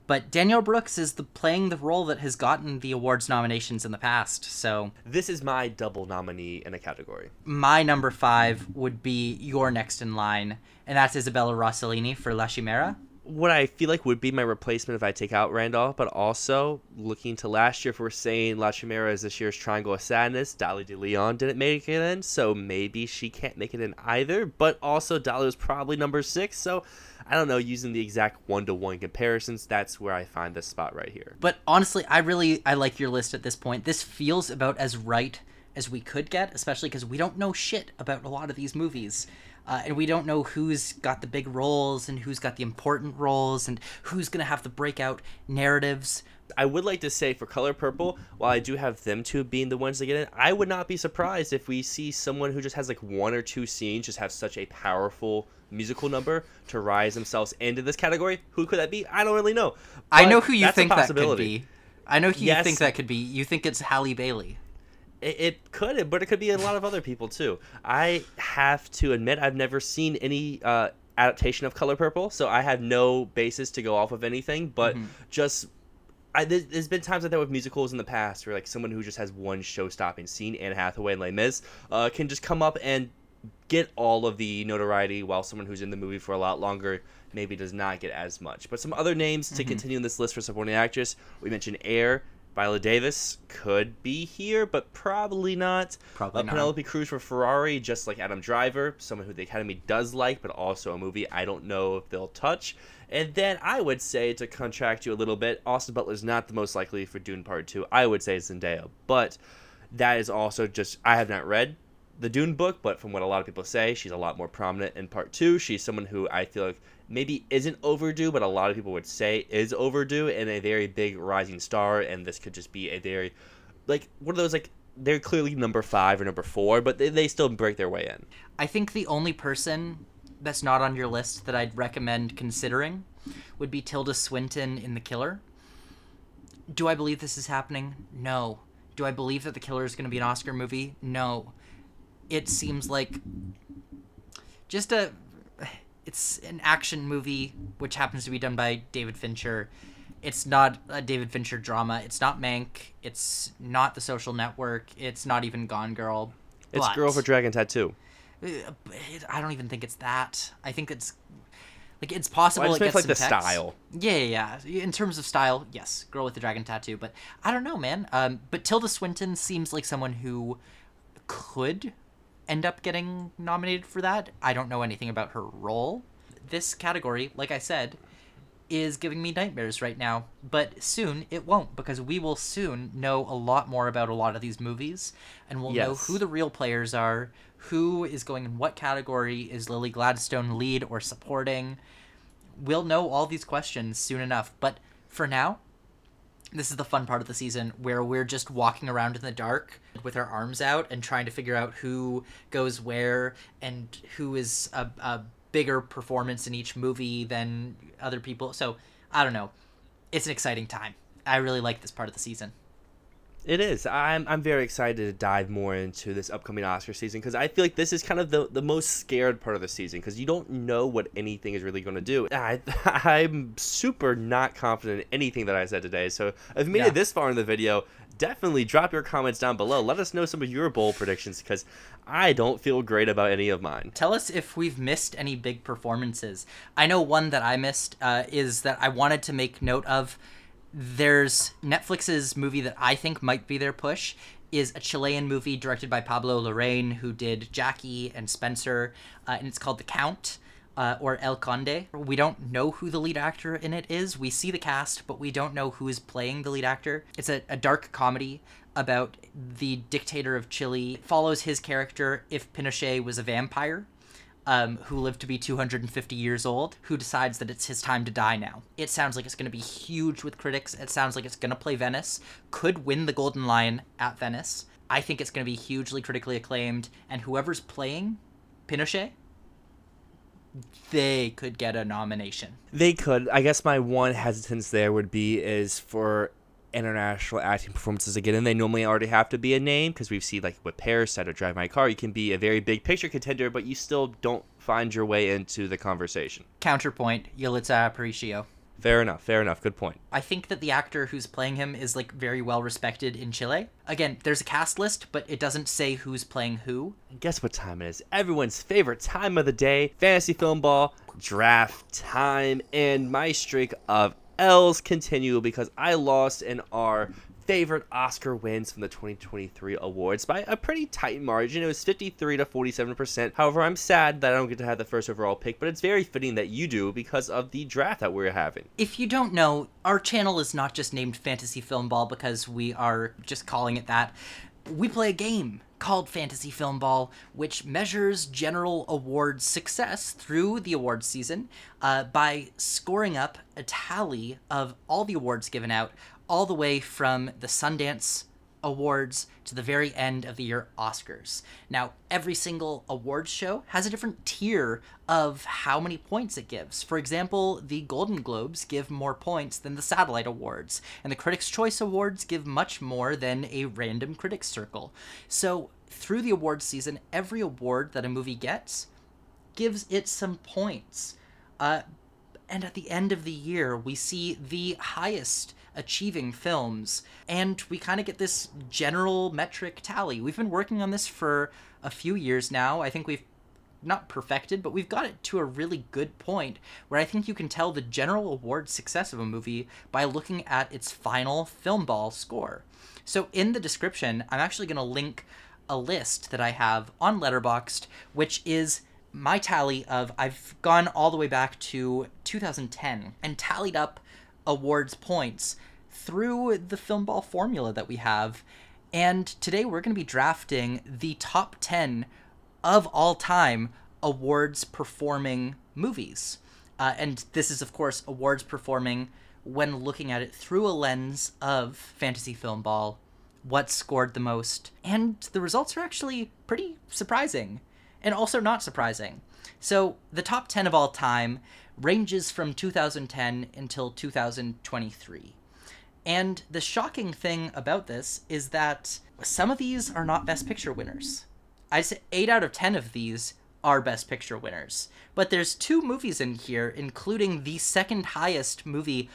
S5: but Danielle Brooks is the playing the role that has gotten the awards nominations in the past. So
S1: this is my double nominee in a category.
S5: My number five would be your next in line, and that's Isabella Rossellini for La Chimera
S1: what I feel like would be my replacement if I take out Randolph, but also looking to last year, if we're saying La Chimera is this year's Triangle of Sadness, Dolly De Leon didn't make it in, so maybe she can't make it in either. But also, Dolly was probably number six, so I don't know. Using the exact one to one comparisons, that's where I find this spot right here.
S5: But honestly, I really I like your list at this point. This feels about as right as we could get, especially because we don't know shit about a lot of these movies. Uh, and we don't know who's got the big roles and who's got the important roles and who's going to have the breakout narratives.
S1: I would like to say for Color Purple, while I do have them two being the ones that get in, I would not be surprised if we see someone who just has like one or two scenes just have such a powerful musical number to rise themselves into this category. Who could that be? I don't really know.
S5: I know who you think that could be. I know who you
S1: Yes.
S5: think that could be. You think it's Halle Bailey.
S1: It, it could, but it could be a lot of other people too. I have to admit, I've never seen any uh, adaptation of Color Purple, so I have no basis to go off of anything. But just, I, there- there's been times like that with musicals in the past, where like someone who just has one show-stopping scene, Anne Hathaway and Les Mis, uh, can just come up and get all of the notoriety, while someone who's in the movie for a lot longer maybe does not get as much. But some other names to continue in this list for supporting actress, we mentioned Air. Viola Davis could be here, but probably not.
S5: Probably
S1: uh,
S5: not.
S1: Penelope Cruz for Ferrari, just like Adam Driver, someone who the Academy does like, but also a movie I don't know if they'll touch. And then I would say to contract you a little bit, Austin Butler's not the most likely for Dune Part Two. I would say Zendaya, but that is also just I have not read the Dune book, but from what a lot of people say, she's a lot more prominent in part two. She's someone who I feel like maybe isn't overdue, but a lot of people would say is overdue and a very big rising star. And this could just be a very, like, one of those, like, they're clearly number five or number four, but they, they still break their way in.
S5: I think the only person that's not on your list that I'd recommend considering would be Tilda Swinton in The Killer. Do I believe this is happening? No. Do I believe that The Killer is going to be an Oscar movie? No. It seems like just a it's an action movie which happens to be done by David Fincher. It's not a David Fincher drama. It's not Mank. It's not The Social Network. It's not even Gone Girl.
S1: It's
S5: but-
S1: Girl with a Dragon Tattoo.
S5: uh, I don't even think it's that. I think it's like it's possible
S1: Well,
S5: it gets
S1: like, the
S5: text.
S1: style.
S5: Yeah, yeah, yeah. In terms of style, yes, girl with the dragon tattoo. But I don't know, man. Um, but Tilda Swinton seems like someone who could end up getting nominated for that. I don't know anything about her role. This category, like I said, is giving me nightmares right now. But soon it won't because we will soon know a lot more about a lot of these movies and we'll know who the real players are, who is going in what category, is Lily Gladstone lead or supporting. We'll know all these questions soon enough. But for now, this is the fun part of the season where we're just walking around in the dark with our arms out and trying to figure out who goes where and who is a, a bigger performance in each movie than other people. So I don't know. It's an exciting time. I really like this part of the season.
S1: It is. I'm I'm very excited to dive more into this upcoming Oscar season because I feel like this is kind of the, the most scared part of the season because you don't know what anything is really going to do. I I'm super not confident in anything that I said today. So if you made
S5: Yeah.
S1: it this far in the video, definitely drop your comments down below. Let us know some of your bold predictions because I don't feel great about any of mine.
S5: Tell us if we've missed any big performances. I know one that I missed uh, is that I wanted to make note of. There's Netflix's movie that I think might be their push is a Chilean movie directed by Pablo Larraín, who did Jackie and Spencer, uh, and it's called The Count. Uh, or El Conde. We don't know who the lead actor in it is. We see the cast, but we don't know who is playing the lead actor. It's a, a dark comedy about the dictator of Chile. It follows his character if Pinochet was a vampire um, who lived to be 250 years old, who decides that it's his time to die now. It sounds like it's going to be huge with critics. It sounds like it's going to play Venice, could win the Golden Lion at Venice. I think it's going to be hugely critically acclaimed, and whoever's playing Pinochet, they could get a nomination.
S1: They could. I guess my one hesitance there would be is for international acting performances again, and they normally already have to be a name because we've seen like with Parasite or Drive My Car, you can be a very big picture contender, but you still don't find your way into the conversation.
S5: Counterpoint, Yalitza Aparicio.
S1: Fair enough. Fair enough. Good point.
S5: I think that the actor who's playing him is like very well respected in Chile. Again, there's a cast list, but it doesn't say who's playing who.
S1: And guess what time it is? Everyone's favorite time of the day: Fantasy Filmball draft time, and my streak of L's continue because I lost in our favorite Oscar wins from the 2023 awards by a pretty tight margin. It was 53 to 47%. However, I'm sad that I don't get to have the first overall pick, but it's very fitting that you do because of the draft that we're having.
S5: If you don't know, our channel is not just named Fantasy Filmball because we are just calling it that. We play a game called Fantasy Filmball, which measures general awards success through the awards season uh, by scoring up a tally of all the awards given out, all the way from the Sundance awards to the very end of the year Oscars. Now, every single awards show has a different tier of how many points it gives. For example, the Golden Globes give more points than the Satellite Awards, and the Critics' Choice Awards give much more than a random critics circle. So, through the awards season, every award that a movie gets gives it some points. Uh, and at the end of the year, we see the highest achieving films, and we kind of get this general metric tally. We've been working on this for a few years now. I think we've not perfected, but we've got it to a really good point where I think you can tell the general award success of a movie by looking at its final filmball score. So in the description, I'm actually going to link a list that I have on Letterboxd, which is my tally of I've gone all the way back to 2010 and tallied up awards points through the filmball formula that we have. And today we're going to be drafting the top 10 of all time awards performing movies. Uh, and this is, of course, awards performing when looking at it through a lens of Fantasy Filmball, what scored the most. And the results are actually pretty surprising and also not surprising. So, the top 10 of all time ranges from 2010 until 2023. And the shocking thing about this is that some of these are not Best Picture winners. I'd say 8 out of 10 of these are Best Picture winners. But there's two movies in here, including the second highest movie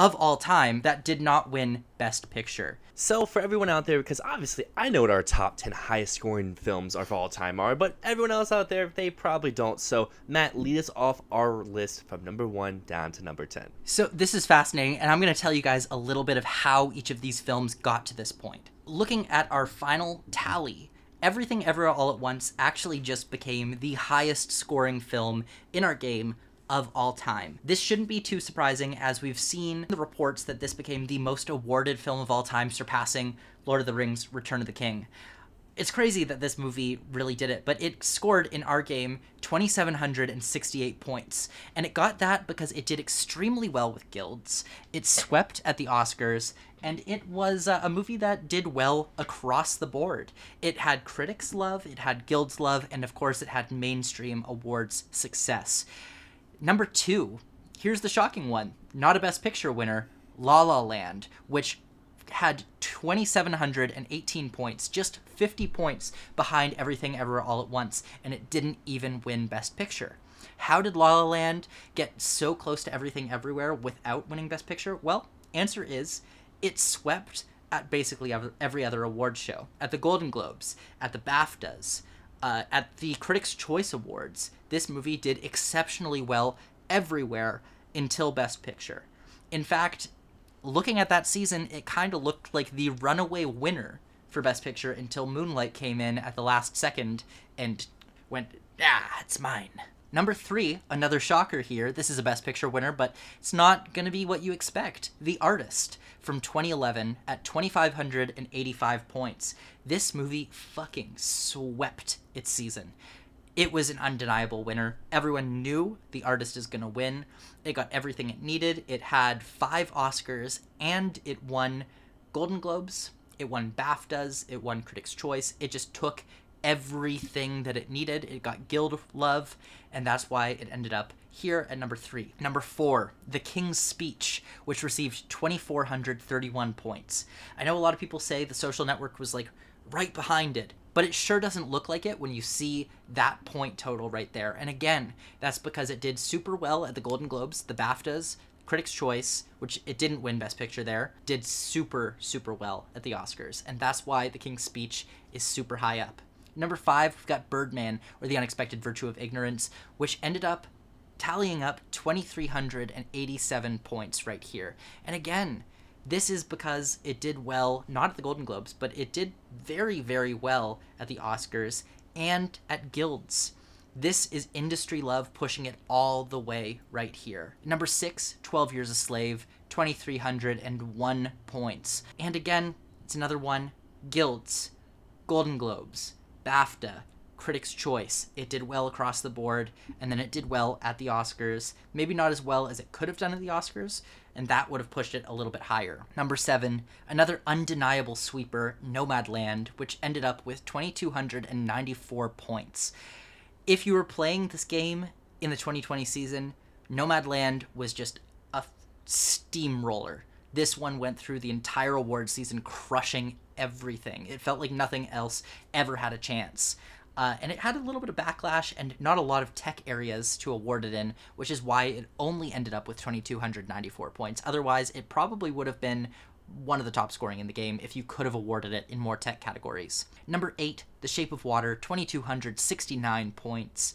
S5: of all time that did not win Best Picture.
S1: So, for everyone out there, because obviously I know what our top 10 highest scoring films of all time are, but everyone else out there, they probably don't. So, Matt, lead us off our list from number one down to number 10.
S5: So, this is fascinating, and I'm going to tell you guys a little bit of how each of these films got to this point. Looking at our final tally, Everything Ever All at Once actually just became the highest scoring film in our game of all time. This shouldn't be too surprising as we've seen the reports that this became the most awarded film of all time, surpassing Lord of the Rings Return of the King. It's crazy that this movie really did it, but it scored in our game 2,768 points. And it got that because it did extremely well with guilds. It swept at the Oscars, and it was uh, a movie that did well across the board. It had critics' love, it had guilds' love, and of course, it had mainstream awards success. Number two, here's the shocking one not a Best Picture winner, La La Land, which had 2,718 points, just 50 points behind Everything Ever All at Once, and it didn't even win Best Picture. How did La La Land get so close to Everything Everywhere without winning Best Picture? Well, answer is it swept at basically every other award show. At the Golden Globes, at the BAFTAs, uh, at the Critics' Choice Awards, this movie did exceptionally well everywhere until Best Picture. In fact, looking at that season, it kind of looked like the runaway winner for Best Picture until Moonlight came in at the last second and went, ah, it's mine. Number three, another shocker here. This is a Best Picture winner, but it's not going to be what you expect. The Artist from 2011 at 2,585 points. This movie fucking swept its season. It was an undeniable winner. Everyone knew the artist is going to win. It got everything it needed. It had five Oscars and it won Golden Globes. It won BAFTAs. It won Critics' Choice. It just took everything that it needed. It got Guild love, and that's why it ended up here at number three. Number four, The King's Speech, which received 2,431 points. I know a lot of people say The Social Network was like right behind it but it sure doesn't look like it when you see that point total right there. And again, that's because it did super well at the Golden Globes, the BAFTAs, Critics' Choice, which it didn't win Best Picture there, did super, super well at the Oscars. And that's why The King's Speech is super high up. Number five, we've got Birdman, or The Unexpected Virtue of Ignorance, which ended up tallying up 2,387 points right here. And again, this is because it did well, not at the Golden Globes, but it did very, very well at the Oscars and at Guilds. This is industry love pushing it all the way right here. Number six, 12 Years a Slave, 2,301 points. And again, it's another one Guilds, Golden Globes, BAFTA, Critics' Choice. It did well across the board, and then it did well at the Oscars. Maybe not as well as it could have done at the Oscars, and that would have pushed it a little bit higher. Number seven, another undeniable sweeper, Nomadland, which ended up with 2,294 points. If you were playing this game in the 2020 season, Nomadland was just a steamroller. This one went through the entire award season, crushing everything. It felt like nothing else ever had a chance. Uh, and it had a little bit of backlash and not a lot of tech areas to award it in, which is why it only ended up with 2,294 points. Otherwise, it probably would have been one of the top scoring in the game if you could have awarded it in more tech categories. Number 8, The Shape of Water, 2,269 points.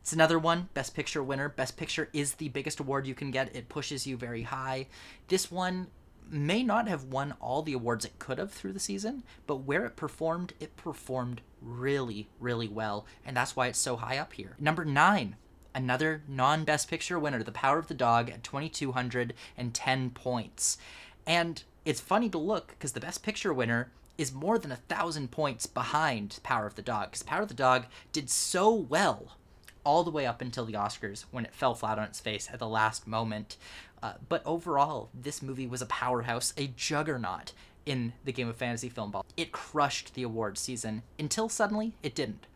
S5: It's another one, Best Picture winner. Best Picture is the biggest award you can get. It pushes you very high. This one may not have won all the awards it could have through the season, but where it performed, it performed really, really well, and that's why it's so high up here. Number nine, another non Best Picture winner, The Power of the Dog, at 2,210 points. And it's funny to look because the Best Picture winner is more than a thousand points behind Power of the Dog, because Power of the Dog did so well all the way up until the Oscars when it fell flat on its face at the last moment. Uh, but overall, this movie was a powerhouse, a juggernaut in the game of Fantasy Filmball. It crushed the awards season until suddenly it didn't.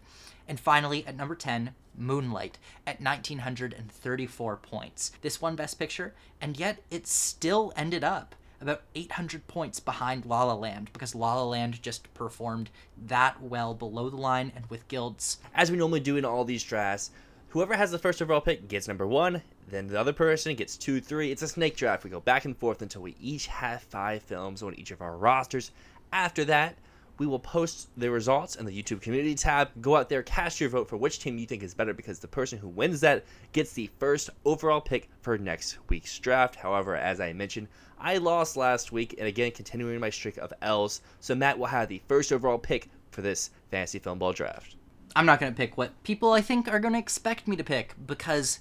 S5: And finally, at number 10, Moonlight at 1934 points. This won Best Picture, and yet it still ended up about 800 points behind La La Land because La La Land just performed that well below the line and with guilds.
S1: As we normally do in all these drafts, whoever has the first overall pick gets number one, then the other person gets two, three. It's a snake draft. We go back and forth until we each have five films on each of our rosters. After that, we will post the results in the YouTube community tab. Go out there, cast your vote for which team you think is better because the person who wins that gets the first overall pick for next week's draft. However, as I mentioned, I lost last week and again continuing my streak of L's. So Matt will have the first overall pick for this Fantasy Filmball draft.
S5: I'm not going to pick what people I think are going to expect me to pick because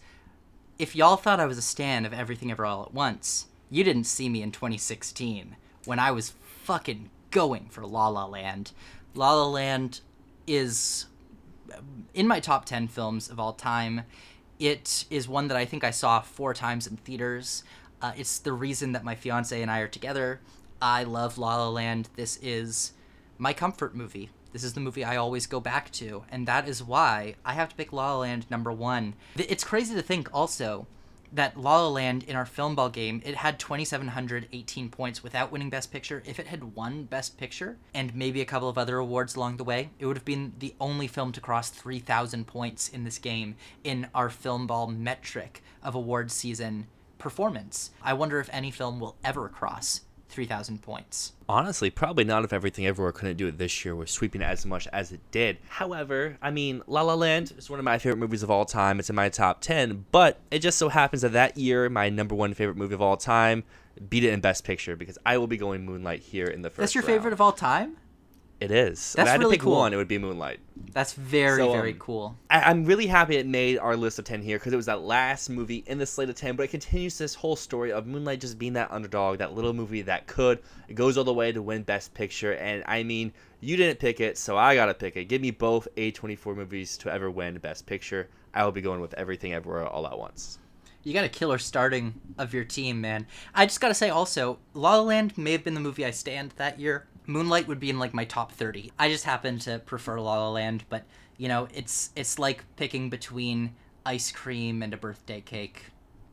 S5: if y'all thought I was a stan of Everything Everywhere All at Once, you didn't see me in 2016 when I was fucking going for La La Land. La La Land is in my top 10 films of all time. It is one that I think I saw four times in theaters. Uh, it's the reason that my fiance and I are together. I love La La Land. This is my comfort movie. This is the movie I always go back to, and that is why I have to pick La La Land number one. It's crazy to think also that La La Land in our filmball game, it had 2,718 points without winning Best Picture. If it had won Best Picture and maybe a couple of other awards along the way, it would have been the only film to cross 3,000 points in this game in our filmball metric of award season performance. I wonder if any film will ever cross 3,000 points.
S1: Honestly, probably not if Everything Everywhere couldn't do it this year was sweeping as much as it did. However, I mean, La La Land is one of my favorite movies of all time. It's in my top 10, but it just so happens that that year, my number one favorite movie of all time beat it in Best Picture because I will be going Moonlight here in the first
S5: That's your
S1: round.
S5: favorite of all time?
S1: It is.
S5: That's
S1: if I had
S5: really
S1: to pick
S5: cool.
S1: one, it would be Moonlight.
S5: That's very,
S1: So,
S5: very
S1: um,
S5: cool.
S1: I- I'm really happy it made our list of 10 here because it was that last movie in the slate of 10, but it continues this whole story of Moonlight just being that underdog, that little movie that could. It goes all the way to win Best Picture, and I mean, you didn't pick it, so I gotta pick it. Give me both A24 movies to ever win Best Picture. I will be going with Everything Everywhere All at Once.
S5: You got a killer starting of your team, man. I just gotta say also, La La Land may have been the movie I stand that year. Moonlight would be in like my top thirty. I just happen to prefer La La Land, but you know, it's it's like picking between ice cream and a birthday cake.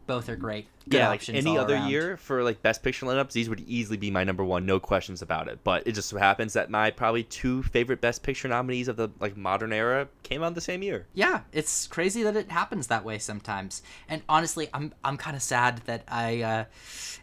S5: Both are great. Good
S1: yeah, like any other
S5: around.
S1: year for like best picture lineups, these would easily be my number one, no questions about it. But it just so happens that my probably two favorite best picture nominees of the like modern era came out the same year.
S5: Yeah, it's crazy that it happens that way sometimes. And honestly, I'm I'm kind of sad that I uh,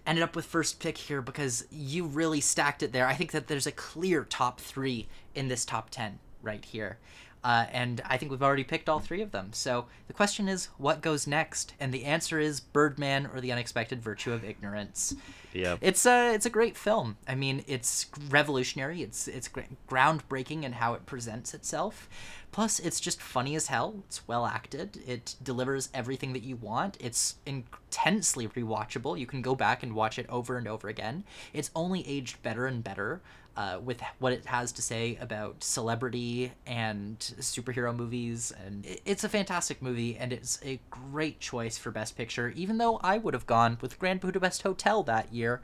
S5: ended up with first pick here because you really stacked it there. I think that there's a clear top three in this top ten right here. Uh, and I think we've already picked all three of them. So the question is, what goes next? And the answer is Birdman or the Unexpected Virtue of Ignorance.
S1: Yeah.
S5: It's a it's a great film. I mean, it's revolutionary. It's it's groundbreaking in how it presents itself, Plus, it's just funny as hell. It's well acted. It delivers everything that you want. It's intensely rewatchable. You can go back and watch it over and over again. It's only aged better and better uh, with what it has to say about celebrity and superhero movies. And it's a fantastic movie, and it's a great choice for Best Picture, even though I would have gone with Grand Budapest Hotel that year.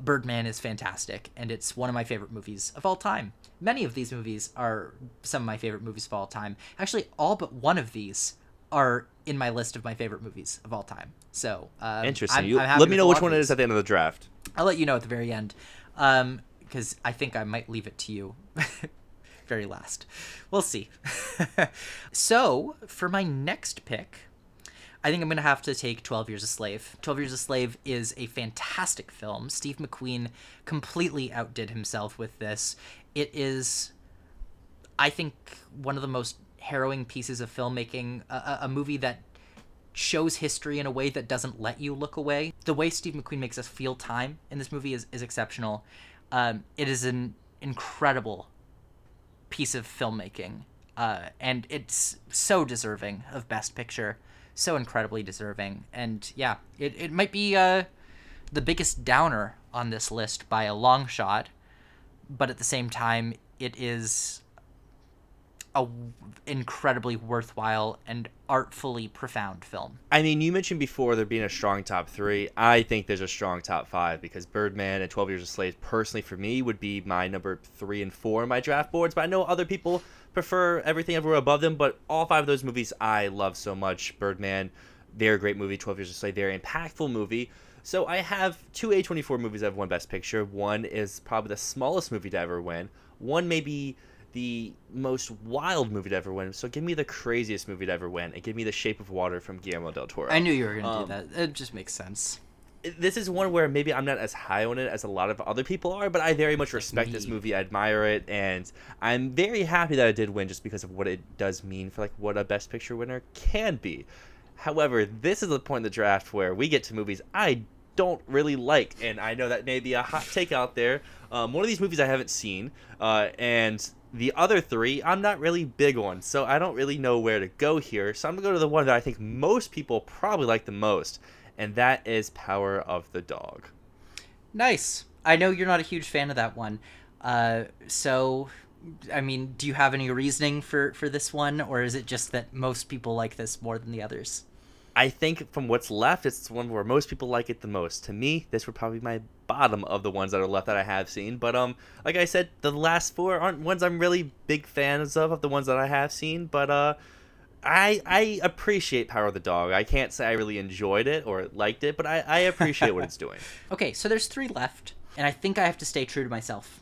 S5: Birdman is fantastic, and it's one of my favorite movies of all time. Many of these movies are some of my favorite movies of all time. Actually, all but one of these are in my list of my favorite movies of all time. So um,
S1: Interesting.
S5: I'm- I'm
S1: let me know which one it is at the end of the draft.
S5: I'll let you know at the very end, um, because I think I might leave it to you. very last. We'll see. so for my next pick, I think I'm gonna have to take Twelve Years a Slave. Twelve Years a Slave is a fantastic film. Steve McQueen completely outdid himself with this. It is, I think, one of the most harrowing pieces of filmmaking. A, a movie that shows history in a way that doesn't let you look away. The way Steve McQueen makes us feel time in this movie is, is exceptional. Um, it is an incredible piece of filmmaking, uh, and it's so deserving of Best Picture, so incredibly deserving. And yeah, it, it might be uh, the biggest downer on this list by a long shot, but at the same time, it is a incredibly worthwhile and artfully profound film.
S1: I mean, you mentioned before there being a strong top three. I think there's a strong top five because Birdman and 12 Years a Slave, personally for me, would be my number three and four in my draft boards. But I know other people prefer everything everywhere above them. But all five of those movies I love so much. Birdman, they're a great movie. 12 Years a Slave, an impactful movie. So I have two A24 movies that have won Best Picture. One is probably the smallest movie to ever win. One may be the most wild movie to ever win. So give me the craziest movie to ever win, and give me The Shape of Water from Guillermo del Toro.
S5: I knew you were going to
S1: Um,
S5: do that. It just makes sense.
S1: this is one where maybe I'm not as high on it as a lot of other people are, but I very much respect this movie. I admire it, and I'm very happy that it did win just because of what it does mean for like what a Best Picture winner can be. However, this is the point in the draft where we get to movies I don't really like, and I know that may be a hot take out there. Um, one of these movies I haven't seen, uh, and the other three I'm not really big on, so I don't really know where to go here. So I'm gonna go to the one that I think most people probably like the most, and that is Power of the Dog.
S5: Nice. I know you're not a huge fan of that one. Uh, so, I mean, do you have any reasoning for, for this one, or is it just that most people like this more than the others?
S1: I think from what's left, it's one where most people like it the most. To me, this would probably be my bottom of the ones that are left that I have seen. But um, like I said, the last four aren't ones I'm really big fans of of the ones that I have seen. But uh, I I appreciate Power of the Dog. I can't say I really enjoyed it or liked it, but I, I appreciate what it's doing.
S5: Okay, so there's three left, and I think I have to stay true to myself.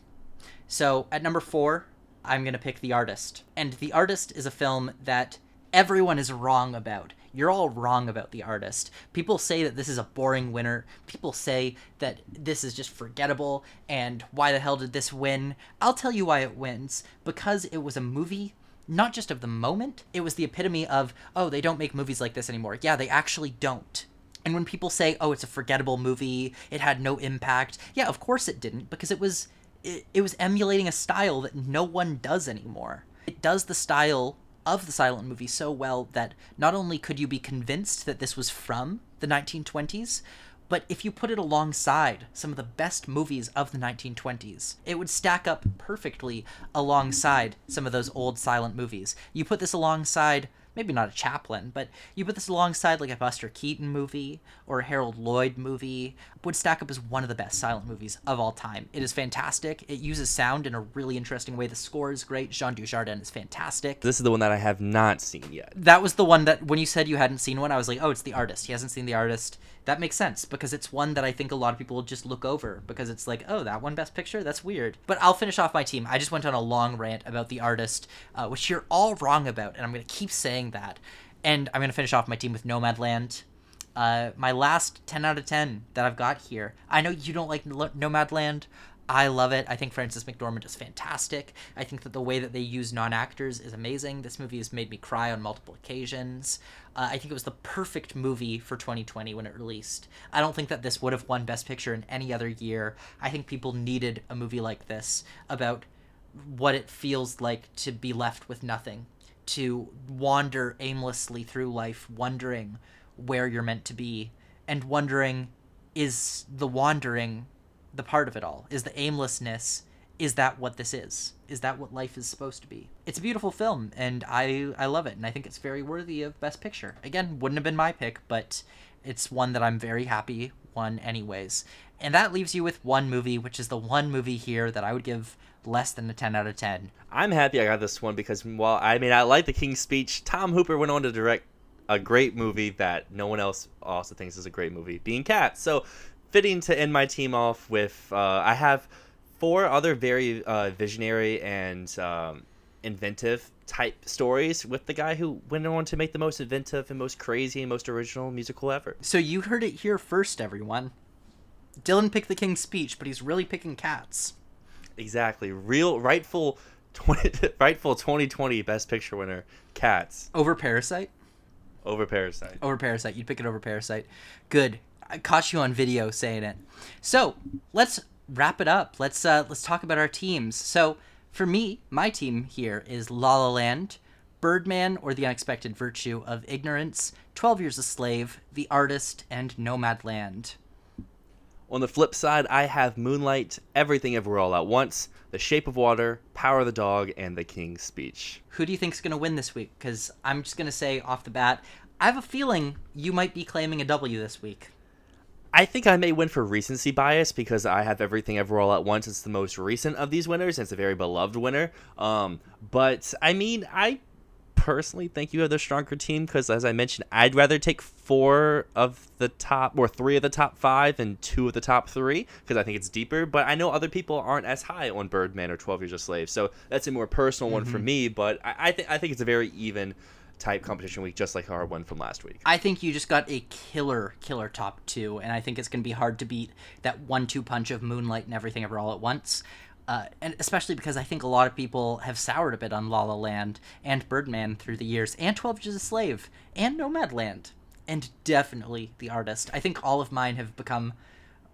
S5: So at number four, I'm gonna pick The Artist, and The Artist is a film that everyone is wrong about. You're all wrong about The Artist. People say that this is a boring winner. People say that this is just forgettable, and why the hell did this win? I'll tell you why it wins. Because it was a movie not just of the moment, it was the epitome of, oh, they don't make movies like this anymore. Yeah, they actually don't. And when people say, "Oh, it's a forgettable movie. It had no impact." Yeah, of course it didn't because it was it, it was emulating a style that no one does anymore. It does the style of the silent movie so well that not only could you be convinced that this was from the 1920s, but if you put it alongside some of the best movies of the 1920s, it would stack up perfectly alongside some of those old silent movies. You put this alongside maybe not a Chaplin, but you put this alongside like a Buster Keaton movie or a Harold Lloyd movie, would stack up as one of the best silent movies of all time. It is fantastic. It uses sound in a really interesting way. The score is great. Jean Dujardin is fantastic.
S1: This is the one that I have not seen yet.
S5: That was the one that when you said you hadn't seen one, I was like, oh, it's the artist. He hasn't seen the artist. That makes sense because it's one that I think a lot of people will just look over because it's like, oh, that one best picture? That's weird. But I'll finish off my team. I just went on a long rant about the artist, uh, which you're all wrong about, and I'm going to keep saying that. And I'm going to finish off my team with Nomadland. Uh, my last 10 out of 10 that I've got here. I know you don't like N- Nomadland. I love it. I think Frances McDormand is fantastic. I think that the way that they use non actors is amazing. This movie has made me cry on multiple occasions. Uh, I think it was the perfect movie for 2020 when it released. I don't think that this would have won Best Picture in any other year. I think people needed a movie like this about what it feels like to be left with nothing, to wander aimlessly through life, wondering where you're meant to be, and wondering is the wandering the part of it all? Is the aimlessness is that what this is? Is that what life is supposed to be? It's a beautiful film, and I I love it, and I think it's very worthy of Best Picture. Again, wouldn't have been my pick, but it's one that I'm very happy won anyways. And that leaves you with one movie, which is the one movie here that I would give less than a 10 out of 10.
S1: I'm happy I got this one because while I mean I like the King's Speech, Tom Hooper went on to direct a great movie that no one else also thinks is a great movie, being Cats. So fitting to end my team off with uh, I have four other very uh, visionary and um, inventive type stories with the guy who went on to make the most inventive and most crazy and most original musical ever.
S5: So you heard it here first, everyone. Dylan picked the King's Speech, but he's really picking Cats.
S1: Exactly, real rightful. 20, rightful 2020 Best Picture winner, Cats,
S5: Over Parasite?
S1: Over Parasite.
S5: Over Parasite. You'd pick it over Parasite. Good. I caught you on video saying it. So let's wrap it up. Let's uh, let's talk about our teams. So for me, my team here is La La Land, Birdman or the Unexpected Virtue of Ignorance, Twelve Years a Slave, The Artist, and Nomadland.
S1: On the flip side, I have Moonlight, Everything Everywhere All at Once, The Shape of Water, Power of the Dog, and The King's Speech.
S5: Who do you think's going to win this week? Because I'm just going to say off the bat, I have a feeling you might be claiming a W this week.
S1: I think I may win for recency bias because I have Everything Everywhere All at Once. It's the most recent of these winners, and it's a very beloved winner. Um, but I mean, I personally think you have the stronger team because, as I mentioned, I'd rather take four of the top or three of the top five and two of the top three because I think it's deeper. But I know other people aren't as high on Birdman or Twelve Years a Slave, so that's a more personal one for mm-hmm. me. But I, I think I think it's a very even type competition week, just like our one from last week.
S5: I think you just got a killer, killer top two, and I think it's going to be hard to beat that one-two punch of Moonlight and Everything Everywhere All at Once. Uh, and especially because I think a lot of people have soured a bit on La La Land and Birdman through the years, and Twelve Years a Slave, and Nomadland, and definitely The Artist. I think all of mine have become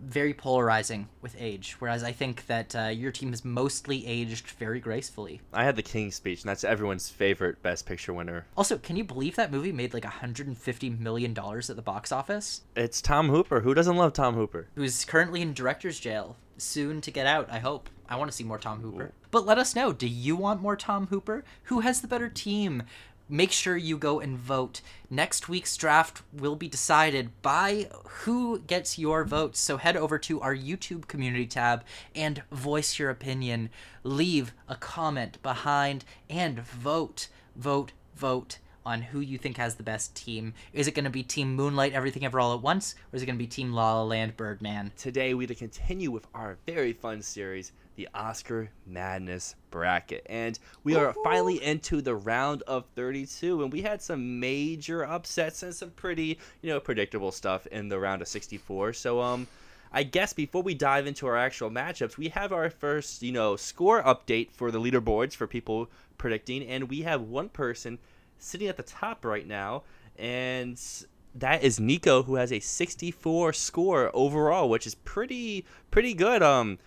S5: very polarizing with age, whereas I think that uh, your team has mostly aged very gracefully.
S1: I had the King's Speech, and that's everyone's favorite Best Picture winner.
S5: Also, can you believe that movie made like 150 million dollars at the box office?
S1: It's Tom Hooper. Who doesn't love Tom Hooper?
S5: who's currently in director's jail, soon to get out, I hope. I want to see more Tom Hooper. But let us know, do you want more Tom Hooper? Who has the better team? Make sure you go and vote. Next week's draft will be decided by who gets your votes. So head over to our YouTube community tab and voice your opinion. Leave a comment behind and vote, vote, vote on who you think has the best team. Is it going to be Team Moonlight, Everything Everywhere All at Once, or is it going to be Team La La Land, Birdman?
S1: Today, we to continue with our very fun series, the Oscar Madness Bracket. And we are finally into the round of 32, and we had some major upsets and some pretty, you know, predictable stuff in the round of 64. So, um, I guess before we dive into our actual matchups, we have our first, you know, score update for the leaderboards for people predicting, and we have one person sitting at the top right now, and that is Nico, who has a 64 score overall, which is pretty pretty good. Um,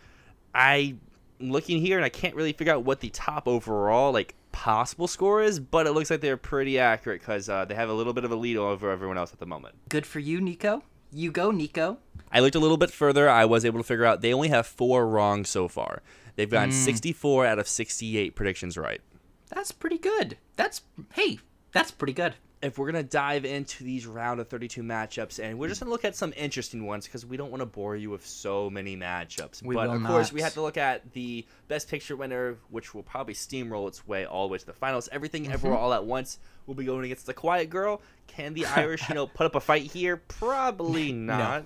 S1: I am looking here and I can't really figure out what the top overall like possible score is, but it looks like they're pretty accurate because uh, they have a little bit of a lead over everyone else at the moment.
S5: Good for you, Nico. You go, Nico.
S1: I looked a little bit further. I was able to figure out they only have four wrong so far. They've gotten 64 out of 68 predictions right.
S5: That's pretty good. That's hey, that's pretty good.
S1: If we're gonna dive into these round of 32 matchups, and we're just gonna look at some interesting ones because we don't want to bore you with so many matchups.
S5: We
S1: but of course, we have to look at the best picture winner, which will probably steamroll its way all the way to the finals. Everything,
S5: Mm-hmm.
S1: everywhere, all at once. will be going against the Quiet Girl. Can the Irish, you know, put up a fight here? Probably not.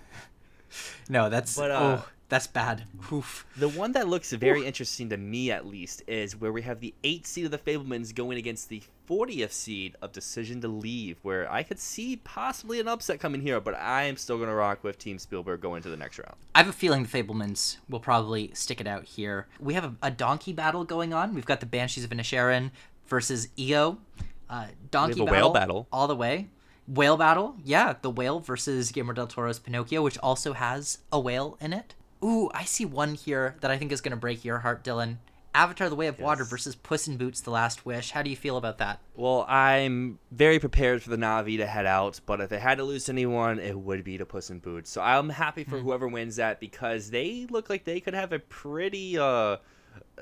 S5: No, that's
S1: But, uh,
S5: oh, that's bad. Oof.
S1: The one that looks very interesting to me, at least, is where we have the eighth seed of the Fabelmans going against the 40th seed of Decision to Leave, where I could see possibly an upset coming here, but I am still going to rock with Team Spielberg going to the next round.
S5: I have a feeling the Fabelmans will probably stick it out here. We have a, a donkey battle going on. We've got the Banshees of Inisherin versus EO. Uh, donkey
S1: whale battle.
S5: all the way. Whale battle, yeah, the whale versus Guillermo del Toro's Pinocchio, which also has a whale in it. Ooh, I see one here that I think is going to break your heart, Dylan. Avatar: The Way of Water versus Puss in Boots: The Last Wish. How do you feel about that?
S1: Well, I'm very prepared for the Na'vi to head out, but if they had to lose to anyone, it would be to Puss in Boots. So I'm happy for whoever wins that because they look like they could have a pretty uh,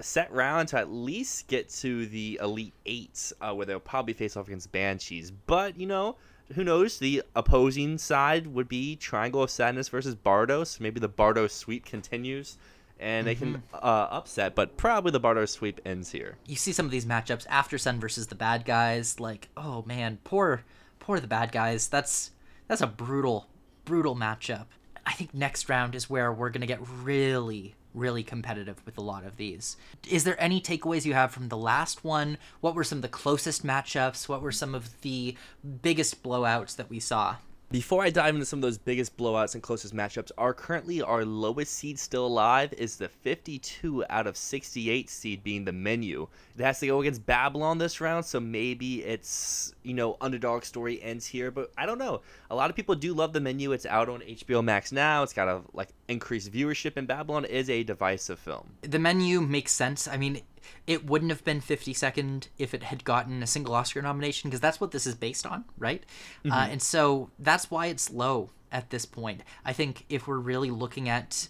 S1: set round to at least get to the Elite Eight, uh, where they'll probably face off against Banshees. But, you know, who knows? The opposing side would be Triangle of Sadness versus Bardos. Maybe the Bardos sweep continues. And they can uh, upset, but probably the Bardos sweep ends here.
S5: You see some of these matchups: Aftersun versus the bad guys. Like, oh man, poor, poor the bad guys. That's that's a brutal, brutal matchup. I think next round is where we're gonna get really, really competitive with a lot of these. Is there any takeaways you have from the last one? What were some of the closest matchups? What were some of the biggest blowouts that we saw?
S1: Before I dive into some of those biggest blowouts and closest matchups, our currently our lowest seed still alive is the 52 out of 68 seed being the menu. It has to go against Babylon this round, so maybe it's you know underdog story ends here, but I don't know. A lot of people do love the menu. It's out on HBO Max now. It's got a like increased viewership, in Babylon is a divisive film.
S5: the menu makes sense. I mean, it wouldn't have been 50 Second if it had gotten a single Oscar nomination because that's what this is based on, right? Uh, and so that's why it's low at this point. I think if we're really looking at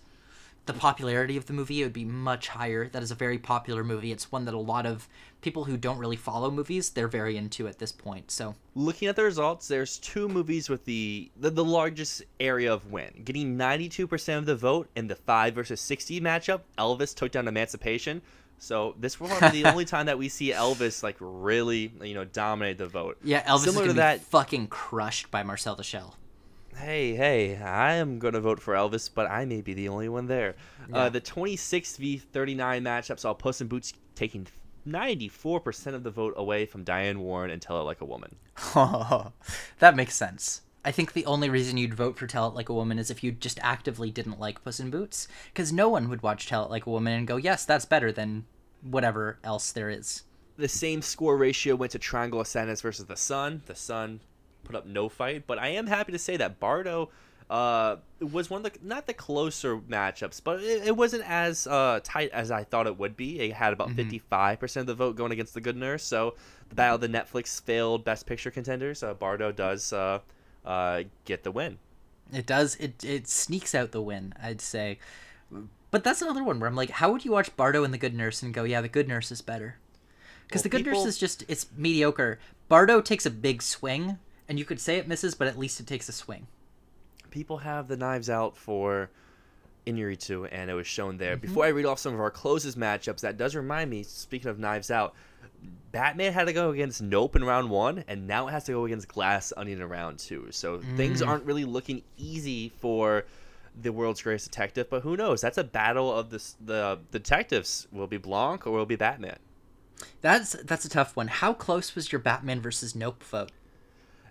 S5: the popularity of the movie, it would be much higher. That is a very popular movie. It's one that a lot of people who don't really follow movies, they're very into at this point. So
S1: Looking at the results, there's two movies with the the, the largest area of win, getting 92% of the vote in the 5 versus 60 matchup. Elvis took down Emancipation. So this be the only time that we see Elvis like really, you know, dominate the vote.
S5: yeah, Elvis
S1: Similar
S5: is
S1: to that.
S5: fucking crushed by Marcel the Shell.
S1: Hey, hey, I am going to vote for Elvis, but I may be the only one there. Uh, the 26 v 39 matchup saw Puss in Boots taking 94% of the vote away from Diane Warren and Tell It Like a Woman.
S5: that makes sense. I think the only reason you'd vote for Tell It Like a Woman is if you just actively didn't like Puss in Boots, because no one would watch Tell It Like a Woman and go, "Yes, that's better than whatever else there is."
S1: the same score ratio went to Triangle of Sadness versus the Sun. The Sun put up no fight, but I am happy to say that Bardo uh, was one of the not the closer matchups, but it, it wasn't as uh, tight as I thought it would be. It had about 55 percent of the vote going against the Good Nurse. So the battle of the Netflix failed Best Picture contenders. Uh, Bardo does uh, uh, get the win.
S5: It does. It it sneaks out the win, I'd say. But that's another one where I'm like, how would you watch Bardo and the Good Nurse and go, "Yeah, the Good Nurse is better"? Because
S1: Well,
S5: the Good
S1: people-
S5: Nurse is just it's mediocre. Bardo takes a big swing, and you could say it misses, but at least it takes a swing.
S1: people have the knives out for Iñárritu, and it was shown there. Mm-hmm. Before I read off some of our closest matchups, that does remind me, speaking of knives out, Batman had to go against Nope in round one, and now it has to go against Glass Onion in round two. So things mm. aren't really looking easy for the world's greatest detective, but who knows? That's a battle of the, the detectives. Will it be Blanc or will it be Batman?
S5: That's that's a tough one. How close was your Batman versus Nope vote?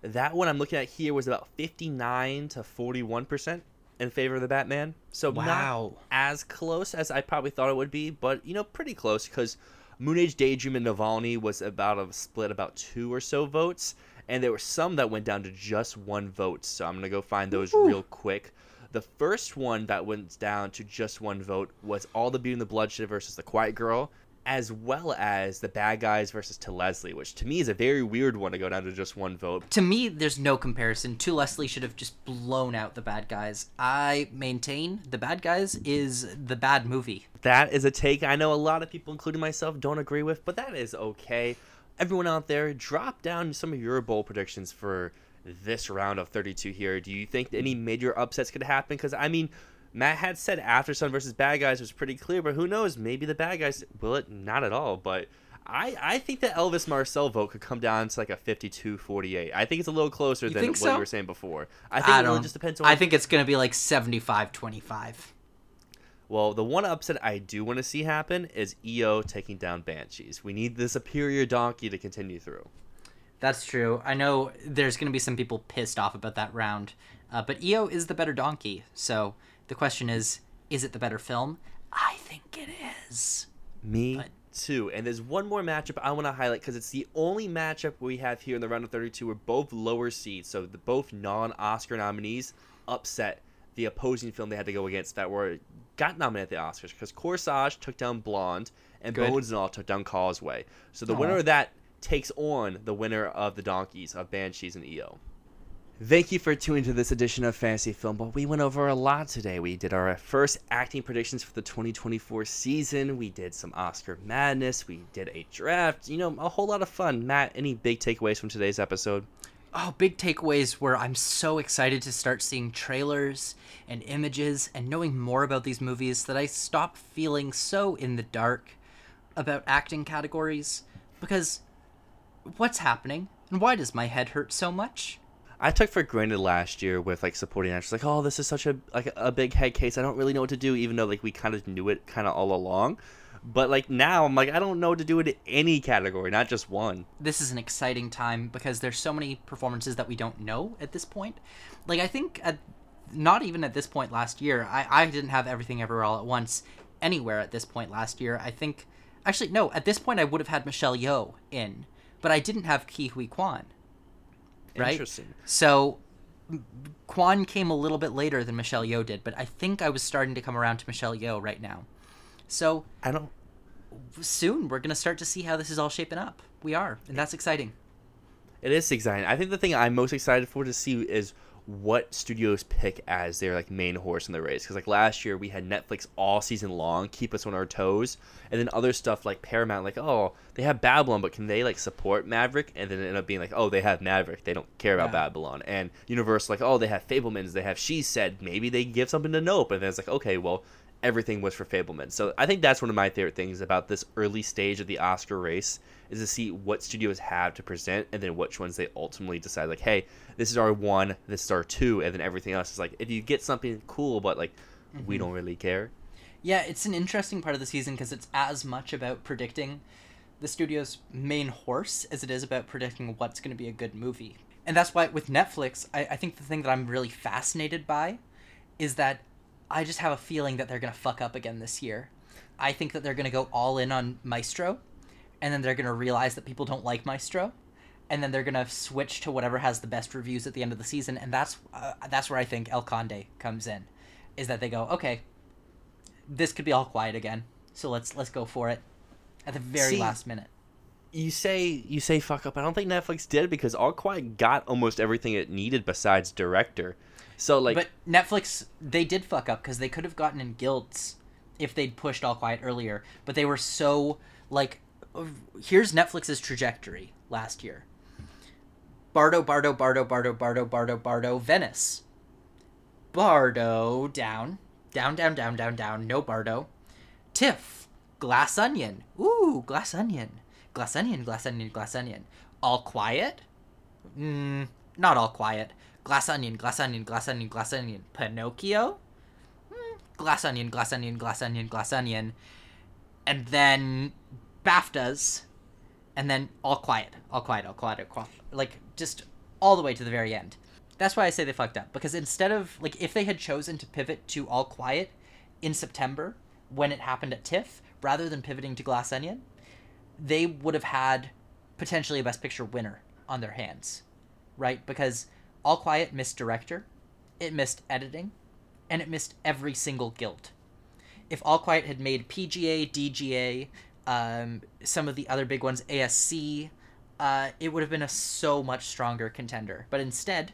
S1: That one I'm looking at here was about 59 to 41% in favor of the Batman. So
S5: Wow.
S1: not as close as I probably thought it would be, but you know, pretty close because Moon Age Daydream and Navalny was about a split about two or so votes, and there were some that went down to just one vote. So I'm gonna go find those real quick. The first one that went down to just one vote was All the Beauty and the Bloodshed versus The Quiet Girl, as well as The Bad Guys versus To Leslie, which to me is a very weird one to go down to just one vote.
S5: To me, there's no comparison. To Leslie should have just blown out the bad guys. I maintain the bad guys is the bad movie.
S1: That is a take I know a lot of people, including myself, don't agree with, but that is okay. Everyone out there, drop down some of your bowl predictions for this round of 32 here. Do you think any major upsets could happen? Because, I mean, Matt had said Aftersun versus Bad Guys was pretty clear, but who knows? Maybe the Bad Guys will it? Not at all. But I, I think the Elvis Marcel vote could come down to like a 52 48. I think it's a little closer
S5: You
S1: than what
S5: so?
S1: you were saying before. I think
S5: I
S1: it really
S5: don't.
S1: just depends on
S5: I think it's gonna be like 75-25.
S1: Well, the one upset I do want to see happen is EO taking down Banshees. We need the superior donkey to continue through.
S5: That's true. I know there's gonna be some people pissed off about that round, uh, but EO is the better donkey. So the question is, is it the better film? I think it is.
S1: Me
S5: But-
S1: too. And there's one more matchup I want to highlight because it's the only matchup we have here in the round of 32 where both lower seeds, so the both non-Oscar nominees, upset the opposing film they had to go against that were got nominated at the Oscars because Corsage took down Blonde and
S5: Good.
S1: Bones and all took down Causeway. So the
S5: Aw.
S1: winner of that takes on the winner of the Donkeys of Banshees and EO. Thank you for tuning to this edition of Fantasy Film But We went over a lot today. We did our first acting predictions for the 2024 season. We did some Oscar madness. We did a draft. You know, a whole lot of fun. Matt, any big takeaways from today's episode?
S5: Oh, big takeaways where I'm so excited to start seeing trailers and images and knowing more about these movies that I stop feeling so in the dark about acting categories because what's happening and why does my head hurt so much?
S1: I took for granted last year with like supporting actors, like, oh, this is such a like a big head case. I don't really know what to do, even though like we kind of knew it kind of all along. But like now, I'm like, I don't know what to do in any category, not just one.
S5: This is an exciting time because there's so many performances that we don't know at this point. Like I think at not even at this point last year, I I didn't have everything ever all at once anywhere at this point last year. I think actually no, at this point I would have had Michelle Yeoh in, but I didn't have Ke Huy Quan. Right?
S1: Interesting.
S5: So Quan came a little bit later than Michelle Yeoh did, but I think I was starting to come around to Michelle Yeoh right now. So
S1: I don't.
S5: soon we're gonna start to see how this is all shaping up. We are, and that's exciting.
S1: It is exciting. I think the thing I'm most excited for to see is what studios pick as their like main horse in the race. Because like last year we had Netflix all season long keep us on our toes, and then other stuff like Paramount, like oh they have Babylon, but can they like support Maverick? And then end up being like oh they have Maverick, they don't care about
S5: Yeah.
S1: Babylon. And Universal like oh they have Fabelmans, they have She Said, maybe they give something to Nope, and then it's like okay well everything was for Fabelman. So I think that's one of my favorite things about this early stage of the Oscar race is to see what studios have to present and then which ones they ultimately decide like, hey, this is our one, this is our two, and then everything else is like if you get something cool but like we mm-hmm. don't really care.
S5: Yeah, it's an interesting part of the season because it's as much about predicting the studio's main horse as it is about predicting what's going to be a good movie. And that's why with Netflix, I, I think the thing that I'm really fascinated by is that I just have a feeling that they're going to fuck up again this year. I think that they're going to go all in on Maestro, and then they're going to realize that people don't like Maestro, and then they're going to switch to whatever has the best reviews at the end of the season, and that's uh, that's where I think El Conde comes in, is that they go, okay, this could be all quiet again. So let's let's go for it at the very
S1: See,
S5: last minute.
S1: You say you say fuck up. I don't think Netflix did because All Quiet got almost everything it needed besides director. So like
S5: but Netflix they did fuck up because they could have gotten in guilds if they'd pushed All Quiet earlier, but they were so like here's Netflix's trajectory last year. Bardo, Bardo, Bardo, Bardo, Bardo, Bardo, Bardo, Venice. Bardo down, down, down, down, down, down. No Bardo. TIFF, Glass Onion. Ooh, Glass Onion, Glass Onion, Glass Onion, Glass Onion. All Quiet. Mm, not all quiet. Glass onion, glass onion, glass onion, glass onion. Pinocchio? Mm, glass onion, glass onion, glass onion, glass onion. And then BAFTAs. And then all quiet, all quiet, all quiet, all quiet. Like, just all the way to the very end. That's why I say they fucked up. Because instead of, like, if they had chosen to pivot to all quiet in September when it happened at TIFF, rather than pivoting to Glass Onion, they would have had potentially a Best Picture winner on their hands, right? Because All Quiet missed director, it missed editing, and it missed every single guild. If All Quiet had made PGA, DGA, um, some of the other big ones, ASC, uh, it would have been a so much stronger contender. But instead,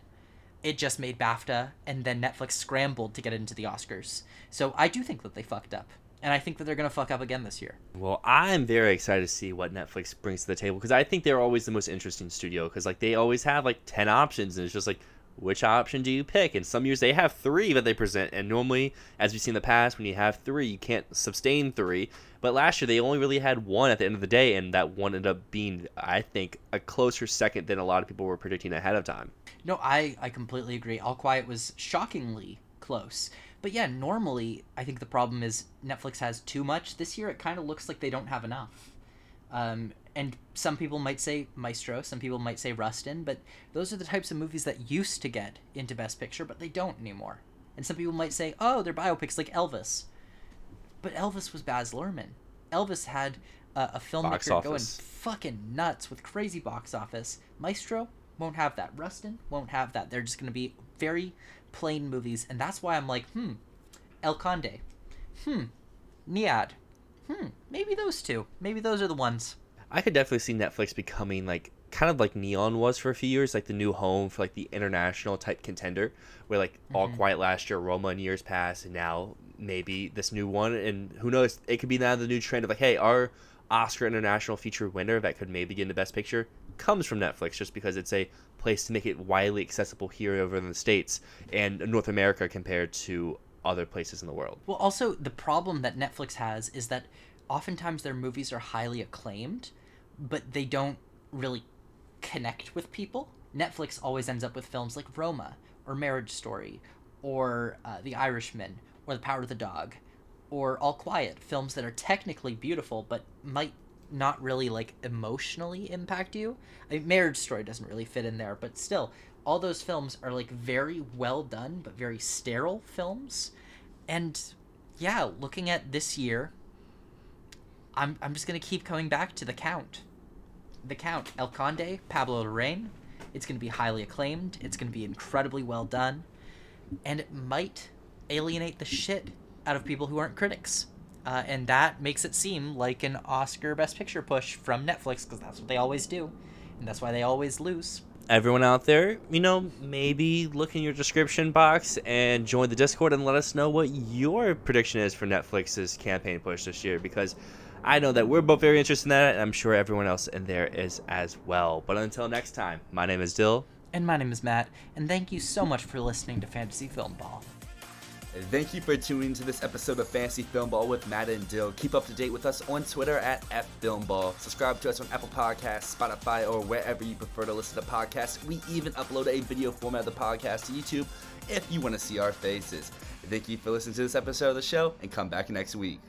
S5: it just made BAFTA, and then Netflix scrambled to get it into the Oscars. So I do think that they fucked up. And I think that they're going to fuck up again this year.
S1: Well, I'm very excited to see what Netflix brings to the table because I think they're always the most interesting studio because like they always have like ten options and it's just like which option do you pick? And some years they have three that they present, and normally, as we've seen in the past, when you have three, you can't sustain three. But last year they only really had one at the end of the day, and that one ended up being, I think, a closer second than a lot of people were predicting ahead of time.
S5: No, I, I completely agree. All Quiet was shockingly close. But yeah, normally I think the problem is Netflix has too much. This year it kind of looks like they don't have enough. Um, and some people might say Maestro, some people might say Rustin, but those are the types of movies that used to get into Best Picture, but they don't anymore. And some people might say, oh, they're biopics like Elvis. But Elvis was Baz Luhrmann. Elvis had uh, a filmmaker going fucking nuts with crazy box office. Maestro won't have that. Rustin won't have that. They're just going to be very plain movies, and that's why I'm like, hmm, El Conde. Hmm, Nyad. Hmm, maybe those two. Maybe those are the ones.
S1: I could definitely see Netflix becoming like kind of like Neon was for a few years, like the new home for like the international type contender, where like All Quiet last year, Roma in years past, and now maybe this new one, and who knows, it could be now the new trend of like, hey, our Oscar international feature winner that could maybe get the Best Picture comes from Netflix, just because it's a place to make it widely accessible here over in the states and North America compared to other places in the world.
S5: Well, also the problem that Netflix has is that oftentimes their movies are highly acclaimed, but they don't really connect with people. Netflix always ends up with films like Roma or Marriage Story or uh, The Irishman or The Power of the Dog or All Quiet, films that are technically beautiful but might not really like emotionally impact you. I mean, Marriage Story doesn't really fit in there, but still, all those films are like very well done but very sterile films. And yeah, looking at this year, I'm I'm just gonna keep coming back to the Count. The Count, El Conde, Pablo Larraín. It's gonna be highly acclaimed. It's gonna be incredibly well done, and it might alienate the shit out of people who aren't critics. Uh, and that makes it seem like an Oscar Best Picture push from Netflix because that's what they always do, and that's why they always lose.
S1: everyone out there, you know, maybe look in your description box and join the Discord and let us know what your prediction is for Netflix's campaign push this year because I know that we're both very interested in that and I'm sure everyone else in there is as well. But until next time, my name is Dyl.
S5: And my name is Matt, and thank you so much for listening to Fantasy Filmball.
S1: Thank you for tuning to this episode of Fantasy Filmball with Matt and Dyl. Keep up to date with us on Twitter at FFilmball. Subscribe to us on Apple Podcasts, Spotify, or wherever you prefer to listen to podcasts. We even upload a video format of the podcast to YouTube if you want to see our faces. Thank you for listening to this episode of the show, and come back next week.